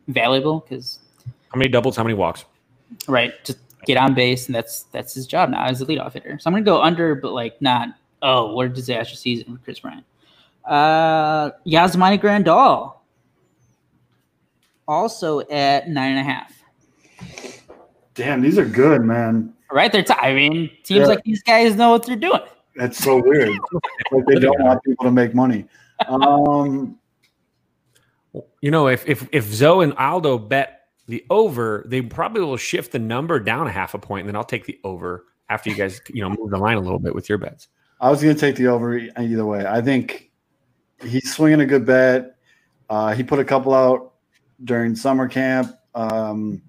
valuable because, how many doubles, how many walks? right, just get on base and that's that's his job now as a leadoff hitter. So I'm going to go under, but like not, oh, what a disaster season with Kris Bryant. Uh, Yasmani Grandal also at nine and a half. Damn, these are good, man. Right there, t- I I mean, seems Yeah. like these guys know what they're doing. That's so weird. like they don't want people to make money. Um, You know, if if if Zoe and Aldo bet the over, they probably will shift the number down a half a point, and then I'll take the over after you guys, you know, move the line a little bit with your bets. I was going to take the over either way. I think he's swinging a good bet. Uh, he put a couple out during summer camp. Um,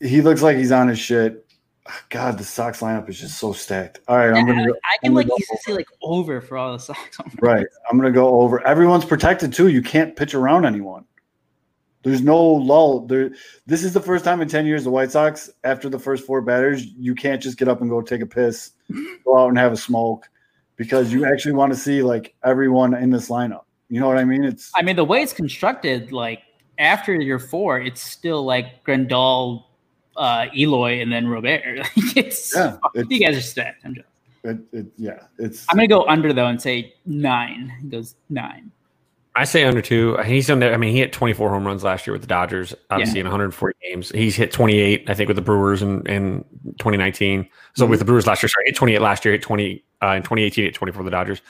he looks like he's on his shit. Ah, God, the Sox lineup is just so stacked. All right, I'm gonna go, I can like gonna easily say like over for all the Sox. right. I'm gonna go over. Everyone's protected too. You can't pitch around anyone. There's no lull. There. This is the first time in ten years the White Sox, after the first four batters, you can't just get up and go take a piss, go out and have a smoke, because you actually want to see like everyone in this lineup. You know what I mean? It's I mean, the way it's constructed, like after your four, it's still like Grandal, uh, Eloy, and then Robert. It's yeah, you it's, guys are stacked. I'm just, it, it, yeah, it's I'm gonna go under though and say nine. He goes nine. I say under two. He's on there. I mean, he hit 24 home runs last year with the Dodgers, obviously in 140 games. He's hit 28, I think, with the Brewers in, in 2019. So Mhm. with the Brewers last year, sorry, hit 28 last year, hit 20 uh, in 2018, hit 24 for the Dodgers.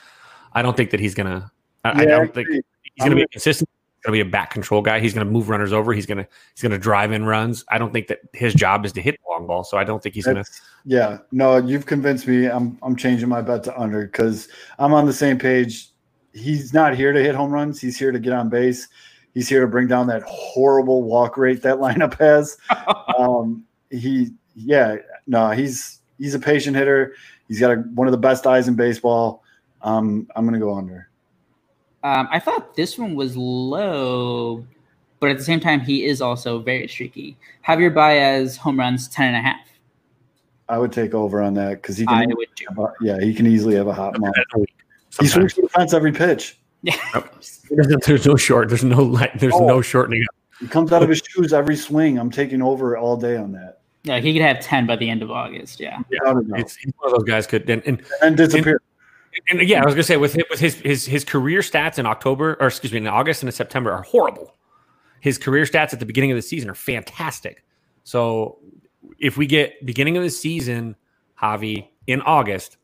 I don't think that he's gonna. I, I don't think he's gonna be I'm- consistent. He's gonna be a back control guy. He's gonna move runners over. He's gonna he's gonna drive in runs. I don't think that his job is to hit the long ball. So I don't think he's gonna. Yeah, no, you've convinced me. I'm I'm changing my bet to under because I'm on the same page. He's not here to hit home runs. He's here to get on base. He's here to bring down that horrible walk rate that lineup has. um, he, yeah, no, he's he's a patient hitter. He's got a, one of the best eyes in baseball. Um, I'm going to go under. Um, I thought this one was low, but at the same time, he is also very streaky. Javier Baez home runs 10 and a half. I would take over on that because he can. I can. would do. Yeah, he can easily have a hot month. He Sometimes. swings for the fence every pitch. Yeah. There's, there's no short. There's no light. There's Oh. no shortening. He comes out of his shoes every swing. I'm taking over all day on that. Yeah, he could have 10 by the end of August. Yeah. Without a doubt. It's, he's one of those guys could and, and And disappear. And yeah, I was gonna say with his, with his his his career stats in October or excuse me in August and in September are horrible. His career stats at the beginning of the season are fantastic. So if we get beginning of the season, Javi in August,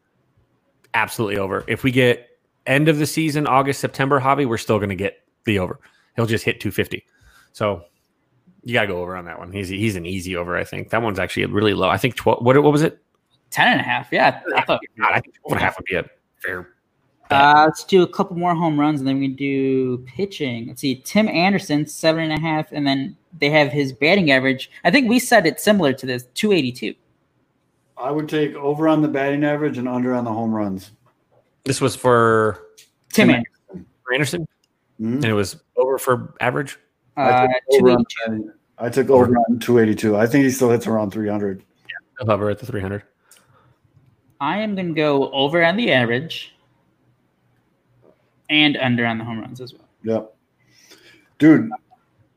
absolutely over. If we get end of the season, August September, Javi, we're still gonna get the over. He'll just hit 250. So you gotta go over on that one. He's he's an easy over. I think that one's actually really low. I think 12. What what was it? 10 and a half. Yeah. I thought. God, I think 12 and a half would be a fair. Uh, let's do a couple more home runs and then we can do pitching. Let's see. Tim Anderson, seven and a half. And then they have his batting average. I think we said it similar to this 282. I would take over on the batting average and under on the home runs. This was for Tim Tim Anderson. Anderson. Mhm. and it was over for average. I Uh, took over on 282. I took over on 282. I think he still hits around 300. I'll hover at the 300. I am going to go over on the average and under on the home runs as well. Yep. Dude,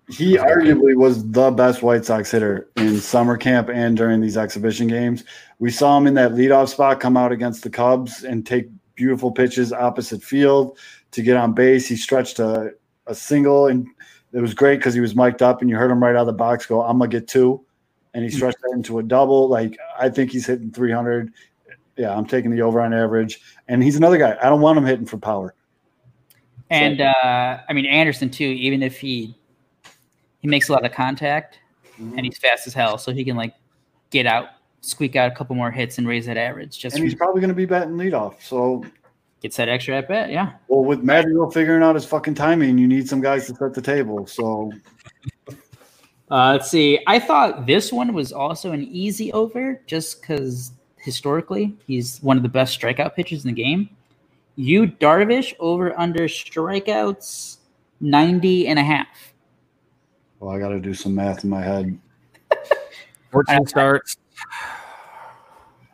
he arguably was the best White Sox hitter in summer camp and during these exhibition games. We saw him in that leadoff spot come out against the Cubs and take beautiful pitches opposite field to get on base. He stretched a, a single, and it was great because he was mic'd up, and you heard him right out of the box go, I'm going to get two. And he mm. stretched that into a double. Like, I think he's hitting 300. Yeah, I'm taking the over on average. And he's another guy. I don't want him hitting for power. And uh, I mean Anderson too. Even if he he makes a lot of contact and he's fast as hell, so he can like get out, squeak out a couple more hits and raise that average. Just and he's probably going to be batting leadoff. So, gets that extra at bat. Yeah. well, with Madrigal figuring out his fucking timing, you need some guys to set the table. So, Uh, let's see. I thought this one was also an easy over, just because historically he's one of the best strikeout pitchers in the game. Yu Darvish over under strikeouts 90 and a half. well, I got to do some math in my head. 14 starts.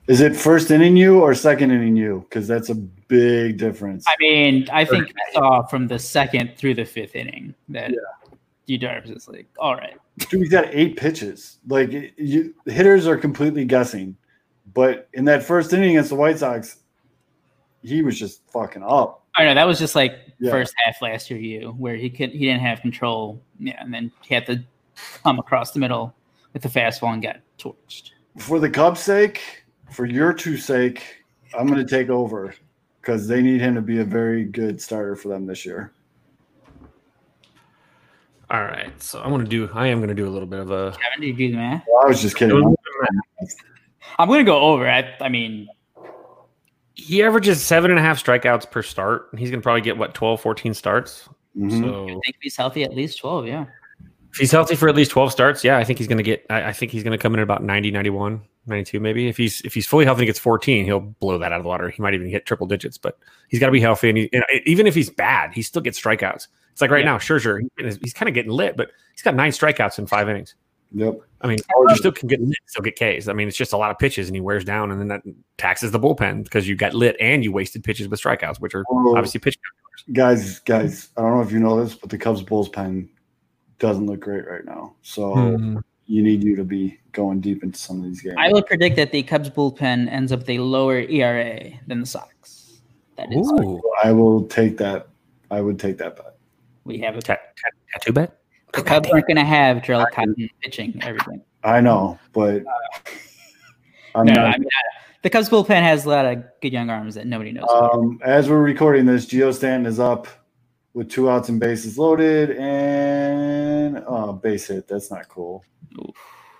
Is it first inning you or second inning you? Because that's a big difference. I mean, I think I saw from the second through the fifth inning that Yu Darvish is like, all right. Dude, he's got eight pitches. Like you, hitters are completely guessing, but in that first inning against the White Sox, he was just fucking up. I know that was just like Yeah. first half last year, you where he could he didn't have control. Yeah, and then he had to come across the middle with the fastball and got torched. For the Cubs' sake, for your two sake, I'm going to take over because they need him to be a very good starter for them this year. All right. So I'm going to do, I am going to do a little bit of a. Kevin, did you do the math? Well, I was just kidding. I'm gonna go over. I, I mean, He averages seven and a half strikeouts per start. He's going to probably get what, 12, 14 starts. Mhm. So I think he's healthy, at least 12. Yeah. if he's healthy for at least 12 starts, yeah, I think he's going to get, I, I think he's going to come in at about 90, 91, 92 maybe. If he's, if he's fully healthy and gets 14, he'll blow that out of the water. He might even hit triple digits, but he's got to be healthy. And, he, and even if he's bad, he still gets strikeouts. It's like right Yeah. now, Scherzer, he's, he's kind of getting lit, but he's got nine strikeouts in five innings. Yep. I mean, you still can get lit, still get Ks. I mean, it's just a lot of pitches, and he wears down, and then that taxes the bullpen because you got lit and you wasted pitches with strikeouts, which are Oh. obviously pitch. guys, guys, I don't know if you know this, but the Cubs bullpen doesn't look great right now. So Hmm. you need you to be going deep into some of these games. I would predict that the Cubs bullpen ends up with a lower ERA than the Sox. That is, Ooh, I will take that. I would take that bet. we have a Ta- ta- tattoo bet. The Cubs aren't going to have Jharel Cotton pitching everything. I know, but I'm No, not. I mean, uh, the Cubs bullpen has a lot of good young arms that nobody knows. Um, as we're recording this, Geo Stanton is up with two outs and bases loaded, and oh, base hit. That's not cool. Oof.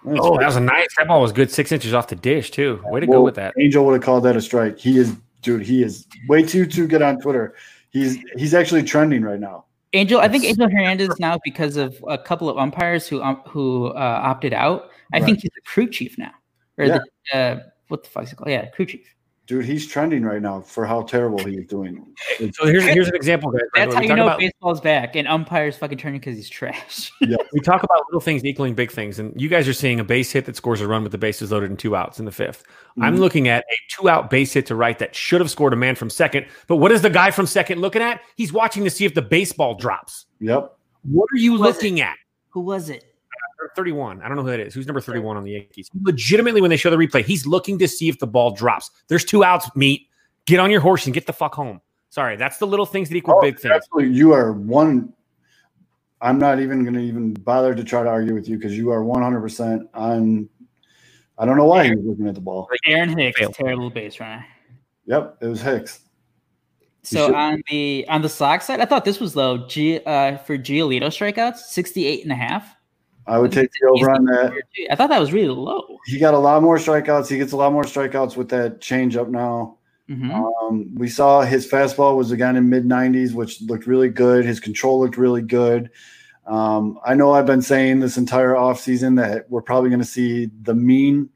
That's Oh, that was a nice. That ball was good, six inches off the dish too. Way to go with that. Angel would have called that a strike. He is, dude. He is way too too good on Twitter. He's he's actually trending right now. Angel, I think Angel Hernandez now because of a couple of umpires who um, who uh, opted out. I Right. think he's a crew chief now, or Yeah. the, uh, what the fuck is it called? Yeah, crew chief. Dude, he's trending right now for how terrible he's doing. So here's here's an example. Guys. That's We how you know about- baseball's back, and umpires fucking turning because he's trash. yeah, we talk about little things equaling big things, and you guys are seeing a base hit that scores a run with the bases loaded and two outs in the 5th i I'm Mhm. looking at a two out base hit to right that should have scored a man from second. But what is the guy from second looking at? He's watching to see if the baseball drops. Yep. What are you Who looking at? Who was it? 31. I don't know who that is. Who's number 31 on the Yankees? Legitimately, when they show the replay, he's looking to see if the ball drops. There's two outs, meet. Get on your horse and get the fuck home. Sorry, that's the little things that equal Oh, big things. Absolutely. You are one. I'm not even going to even bother to try to argue with you because you are 100% on. I don't know why he was looking at the ball. Aaron Hicks, Fail. terrible base runner. Yep, it was Hicks. So on the on the Sox side, I thought this was low. G uh, for Giolito strikeouts, 68 and a half. I would take the over on that. I thought that was really low. He got a lot more strikeouts. He gets a lot more strikeouts with that changeup now. Mhm. Um, we saw his fastball was again in mid 90s, which looked really good. His control looked really good. Um, I know I've been saying this entire offseason that we're probably going to see the mean,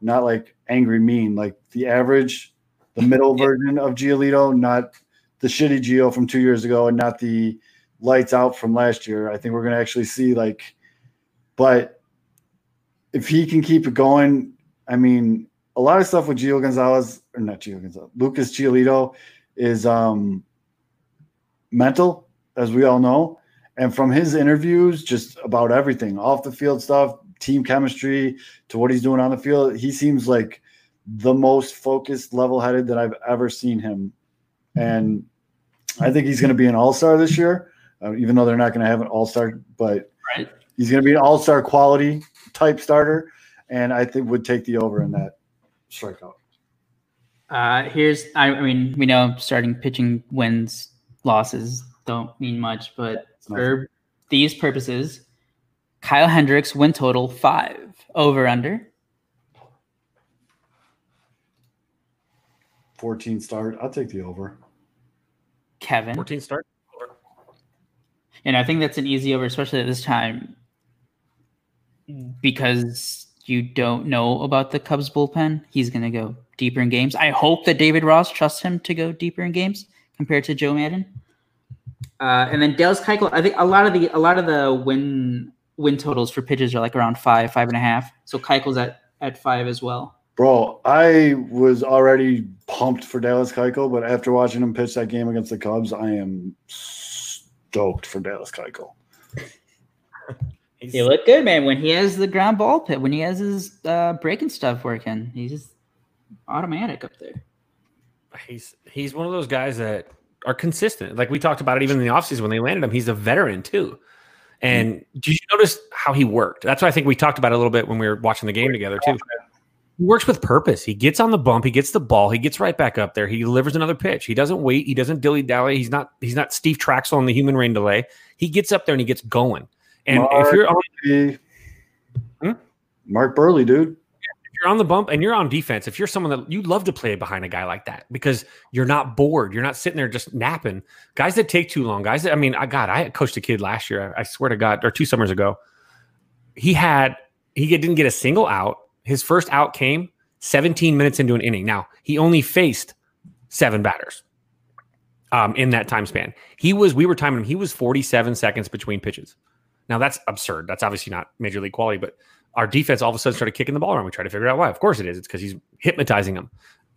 not like angry mean, like the average, the middle version of Giolito, not the shitty Gio from two years ago and not the lights out from last year. I think we're going to actually see like, but if he can keep it going, I mean, a lot of stuff with Gio Gonzalez or not Gio Gonzalez, Lucas Giolito is um mental, as we all know. And from his interviews, just about everything, off the field stuff, team chemistry, to what he's doing on the field, he seems like the most focused, level headed that I've ever seen him. And I think he's going to be an all star this year, uh, even though they're not going to have an all star, but Right. He's going to be an all star quality type starter. And I think would take the over in that strikeout. Uh, here's I, I mean we know starting pitching wins losses don't mean much, but It's for these purposes, Kyle Hendricks win total five over under. 14 start. I'll take the over. Kevin, 14 start. and I think that's an easy over, especially at this time, because you don't know about the Cubs bullpen. He's going to go deeper in games. I hope that David Ross trusts him to go deeper in games compared to Joe Maddon. Uh, and then Dallas Keuchel, I think a lot of the a lot of the win win totals for pitches are like around five, five and a half. So Keuchel's at at five as well. Bro, I was already pumped for Dallas Keuchel, but after watching him pitch that game against the Cubs, I am stoked for Dallas Keuchel. He looked good, man. When he has the ground ball pit, when he has his uh, breaking stuff working, he's just automatic up there. He's he's one of those guys that are consistent. Like we talked about it even in the offseason when they landed him. He's a veteran too. And did you notice how he worked? That's why I think we talked about it a little bit when we were watching the game together too. He works with purpose. He gets on the bump, he gets the ball, he gets right back up there. He delivers another pitch. He doesn't wait, he doesn't dilly dally. He's not he's not Steve Trachsel on the human rain delay. He gets up there and he gets going. And if you're on He- Hmm? Mark Buehrle, dude. if you're on the bump and you're on defense, if you're someone that you love to play behind a guy like that because you're not bored, you're not sitting there just napping. Guys that take too long, guys that I mean, I got I coached a kid last year. I swear to God, or two summers ago, he had he didn't get a single out. His first out came 17 minutes into an inning. Now he only faced seven batters um, in that time span. He was we were timing him. He was 47 seconds between pitches. Now that's absurd. That's obviously not major league quality, but our defense all of a sudden started kicking the ball around. We tried to figure out why. Of course it is. It's because he's hypnotizing them.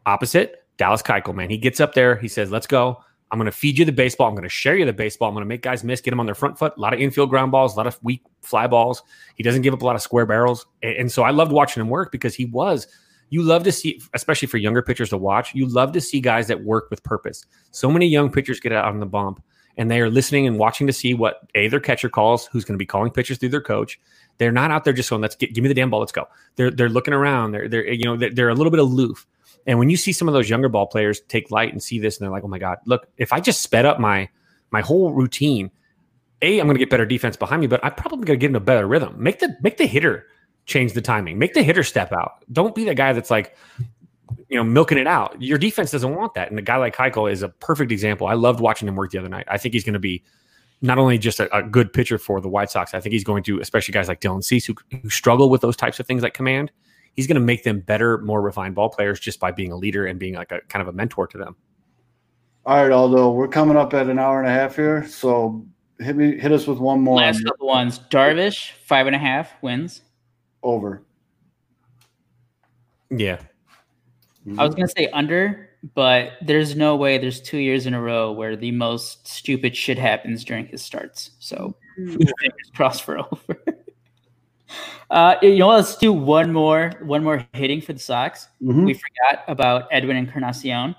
Opposite, Dallas Keuchel, man. He gets up there. He says, let's go. I'm going to feed you the baseball. I'm going to share you the baseball. I'm going to make guys miss, get them on their front foot. A lot of infield ground balls, a lot of weak fly balls. He doesn't give up a lot of square barrels. And, and so I loved watching him work because he was, you love to see, especially for younger pitchers to watch, you love to see guys that work with purpose. So many young pitchers get out on the bump and they are listening and watching to see what A, their catcher calls, who's going to be calling pitchers through their coach. They're not out there just going, let's get, give me the damn ball, let's go. They're, they're looking around. They're, they're, you know, they're, they're a little bit aloof. And when you see some of those younger ball players take light and see this, and they're like, "Oh my god, look! If I just sped up my my whole routine, a I'm going to get better defense behind me, but I'm probably going to get in a better rhythm. Make the make the hitter change the timing. Make the hitter step out. Don't be the guy that's like, you know, milking it out. Your defense doesn't want that. And a guy like Keuchel is a perfect example. I loved watching him work the other night. I think he's going to be not only just a, a good pitcher for the White Sox, I think he's going to, especially guys like Dylan Cease who, who struggle with those types of things like command. He's going to make them better, more refined ball players just by being a leader and being like a kind of a mentor to them. All right, Aldo, we're coming up at an hour and a half here, so hit me, hit us with one more. Last couple ones. Darvish, five and a half wins. Over. Yeah. I was gonna say under, but there's no way there's two years in a row where the most stupid shit happens during his starts. So fingers crossed for over. Uh, you know, let's do one more, one more hitting for the Sox. Mhm. We forgot about Edwin Encarnacion,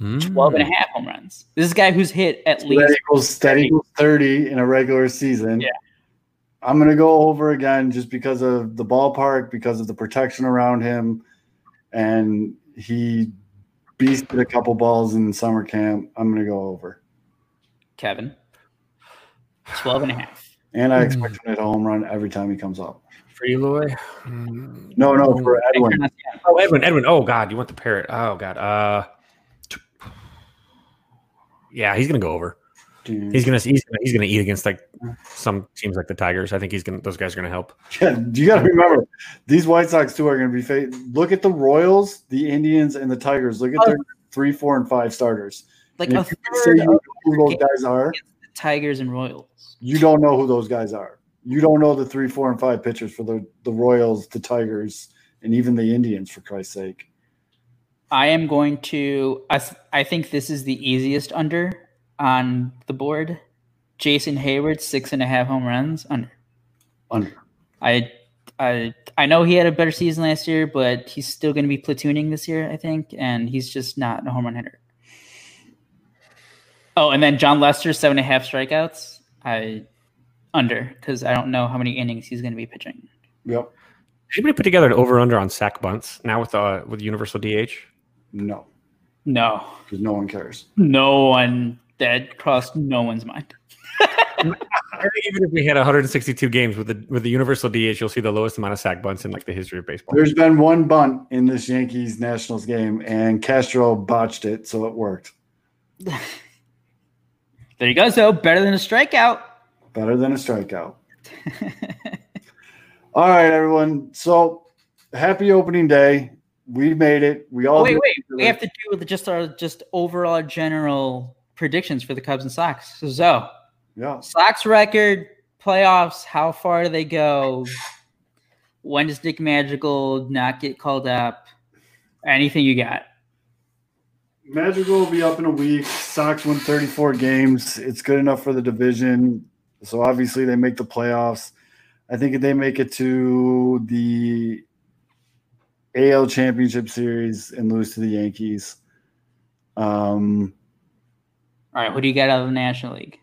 Mm. 12 and a half home runs. This is a guy who's hit at That least equals, that equals 30 in a regular season. Yeah. I'm going to go over again just because of the ballpark, because of the protection around him. And he beasted a couple balls in summer camp. I'm going to go over. Kevin. 12 and a half. And I Hmm. expect him to hit a home run every time he comes up. For Eloy? No, no, for Edwin. Oh, Edwin, Edwin. Oh God, you want the parrot? Oh God. Uh, yeah, he's gonna go over. He's gonna he's gonna he's gonna eat against like some teams like the Tigers. I think he's gonna those guys are gonna help. Yeah, you got to remember these White Sox too are going to be. Fa- look at the Royals, the Indians, and the Tigers. Look at their oh. three, four, and five starters. Like And a if you say third you know who those guys are, the Tigers and Royals. you don't know who those guys are. You don't know the three, four, and five pitchers for the the Royals, the Tigers, and even the Indians. For Christ's sake, I am going to. I, th- I think this is the easiest under on the board. Jason Heyward, six and a half home runs under. under. I, I, I know he had a better season last year, but he's still going to be platooning this year, I think, and he's just not a home run hitter. Oh, and then Jon Lester, seven and a half strikeouts. I under because I don't know how many innings he's going to be pitching. Yep. Anybody put together an over under on sack bunts now with uh with universal DH? No, No, because no one cares. no one that crossed no one's mind. I think even if we had 162 games with the with the universal DH, you'll see the lowest amount of sack bunts in like the history of baseball. There's been one bunt in this Yankees Nationals game, and Castro botched it, so it worked. There you go. So better than a strikeout. Better than a strikeout. All right, everyone. So happy opening day. We made it. We all Oh, wait, wait. We have to do with just our just overall general predictions for the Cubs and Sox. So, Zoe, Yeah. Sox record, playoffs, how far do they go? When does Nick Madrigal not get called up? Anything you got? Madrigal will be up in a week. Sox win 34 games. It's good enough for the division. So obviously they make the playoffs. I think if they make it to the AL Championship Series and lose to the Yankees. Um, All right, who do you get out of the National League?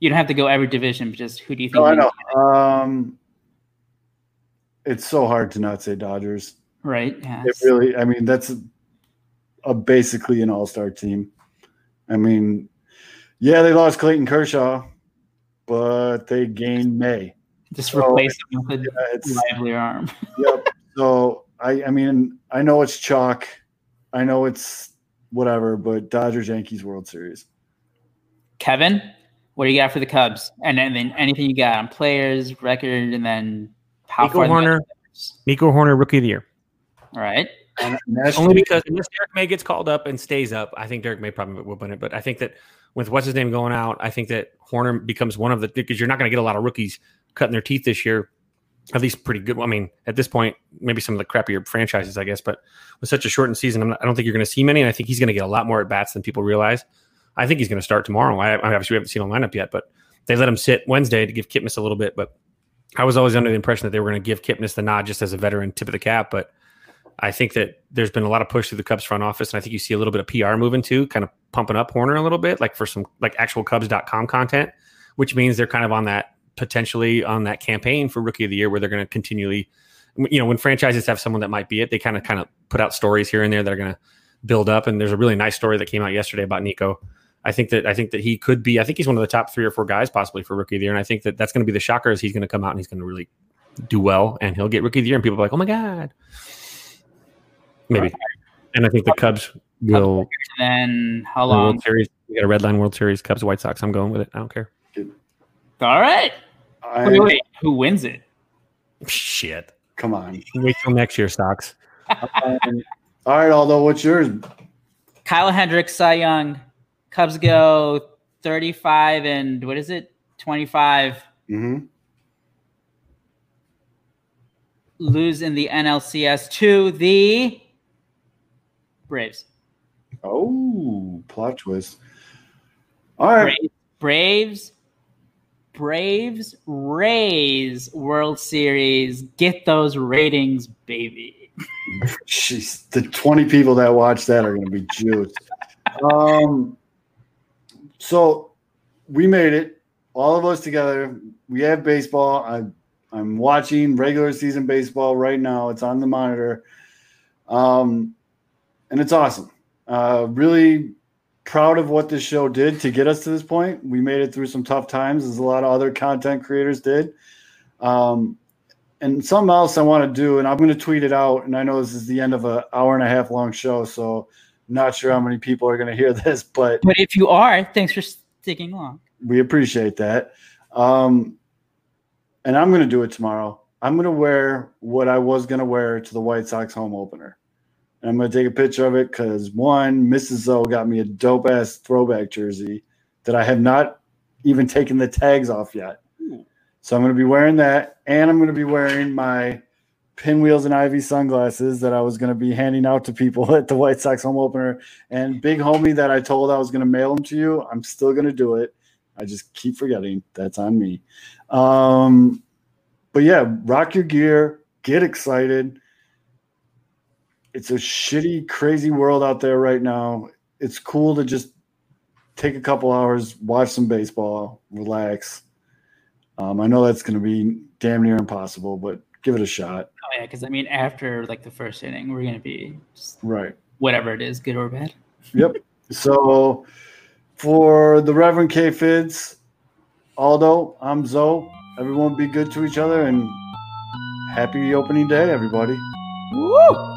You don't have to go every division, but just who do you think? no, I know. Um, it's so hard to not say Dodgers. Right? Yeah. It really, I mean, that's a, a basically an all-star team. I mean, yeah, they lost Clayton Kershaw, but they gained May. just so- replace them with a Yeah, lively arm. yep. So I, I mean, I know it's chalk, I know it's whatever, but Dodgers Yankees World Series. Kevin, what do you got for the Cubs? And, then then anything you got on players, record, and then how Nico far the Hoerner. Mets- Nico Hoerner, rookie of the year. All right. And National Only because unless Derek May gets called up and stays up, I think Derek May probably will win it. But I think that with what's his name going out, I think that Hoerner becomes one of the because you're not going to get a lot of rookies cutting their teeth this year. At least pretty good. I mean, at this point, maybe some of the crappier franchises, I guess. But with such a shortened season, I'm not, I don't think you're going to see many, and I think he's going to get a lot more at bats than people realize. I think he's going to start tomorrow. I, I obviously we haven't seen a lineup yet, but they let him sit Wednesday to give Kipnis a little bit. But I was always under the impression that they were going to give Kipnis the nod just as a veteran tip of the cap. But I think that there's been a lot of push through the Cubs front office, and I think you see a little bit of PR moving too, kind of pumping up Hoerner a little bit, like for some like actual Cubs.com content, which means they're kind of on that potentially on that campaign for Rookie of the Year, where they're going to continually, you know, when franchises have someone that might be it, they kind of kind of put out stories here and there that are going to build up. And there's a really nice story that came out yesterday about Nico. I think that I think that he could be. I think he's one of the top three or four guys possibly for Rookie of the Year, and I think that that's going to be the shocker. Is he's going to come out and he's going to really do well, and he'll get Rookie of the Year, and people are like, "Oh my god." Maybe. And I think the Cubs will And then how long? World Series. We got a red line World Series, Cubs, White Sox. I'm going with it. I don't care. All right. I, Wait, wait, who wins it? Shit. Come on. Wait till next year, Stocks. Um, all right, Aldo, what's yours? Kyle Hendricks, Cy Young. Cubs go 35 and what is it? 25. hmm Lose in the NLCS to the Braves. Oh, plot twist. All right. Braves, Braves, Braves, Rays World Series. Get those ratings, baby. Jeez, the 20 people that watch that are going to be juiced. um, so we made it, all of us together. We have baseball. I, I'm watching regular season baseball right now. It's on the monitor. Um, and it's awesome. Uh, really proud of what this show did to get us to this point. We made it through some tough times, as a lot of other content creators did. Um, and something else I want to do, and I'm going to tweet it out. And I know this is the end of an hour and a half long show, so not sure how many people are going to hear this, but But if you are, thanks for sticking along. we appreciate that. Um, and I'm going to do it tomorrow. I'm going to wear what I was going to wear to the White Sox home opener. And I'm going to take a picture of it because one, Mrs. Zoe got me a dope ass throwback jersey that I have not even taken the tags off yet. So I'm going to be wearing that. And I'm going to be wearing my pinwheels and ivy sunglasses that I was going to be handing out to people at the White Sox home opener. And big homie that I told I was going to mail them to you, I'm still going to do it. I just keep forgetting. That's on me. Um, but yeah, rock your gear, get excited. It's a shitty, crazy world out there right now. It's cool to just take a couple hours, watch some baseball, relax. Um, I know that's going to be damn near impossible, but give it a shot. Oh yeah, because I mean, after like the first inning, we're gonna be just Right. whatever it is, good or bad. Yep. so for the Reverend K Fids, Aldo, I'm Zoe. Everyone be good to each other and happy opening day, everybody. Woo!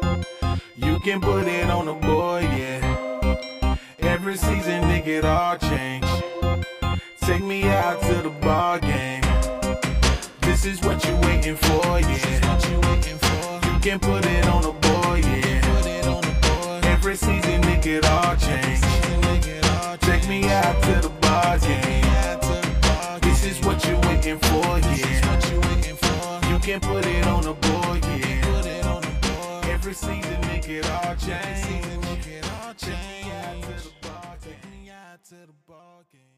You can put it on the board, yeah. Every season, nigga, it all change. Take me out to the ball game. This is what you waiting for, yeah. This is what you waiting for. You can put it on the board, yeah. Put it on the boy, every season, nigga, it all change. Take me out to the ball game. This is what you waiting for, yeah. This is what you waiting for. You can put it on the board, yeah. Put it on the boy, every season, it all change. Take me out to the ball game. Take out to the ball game.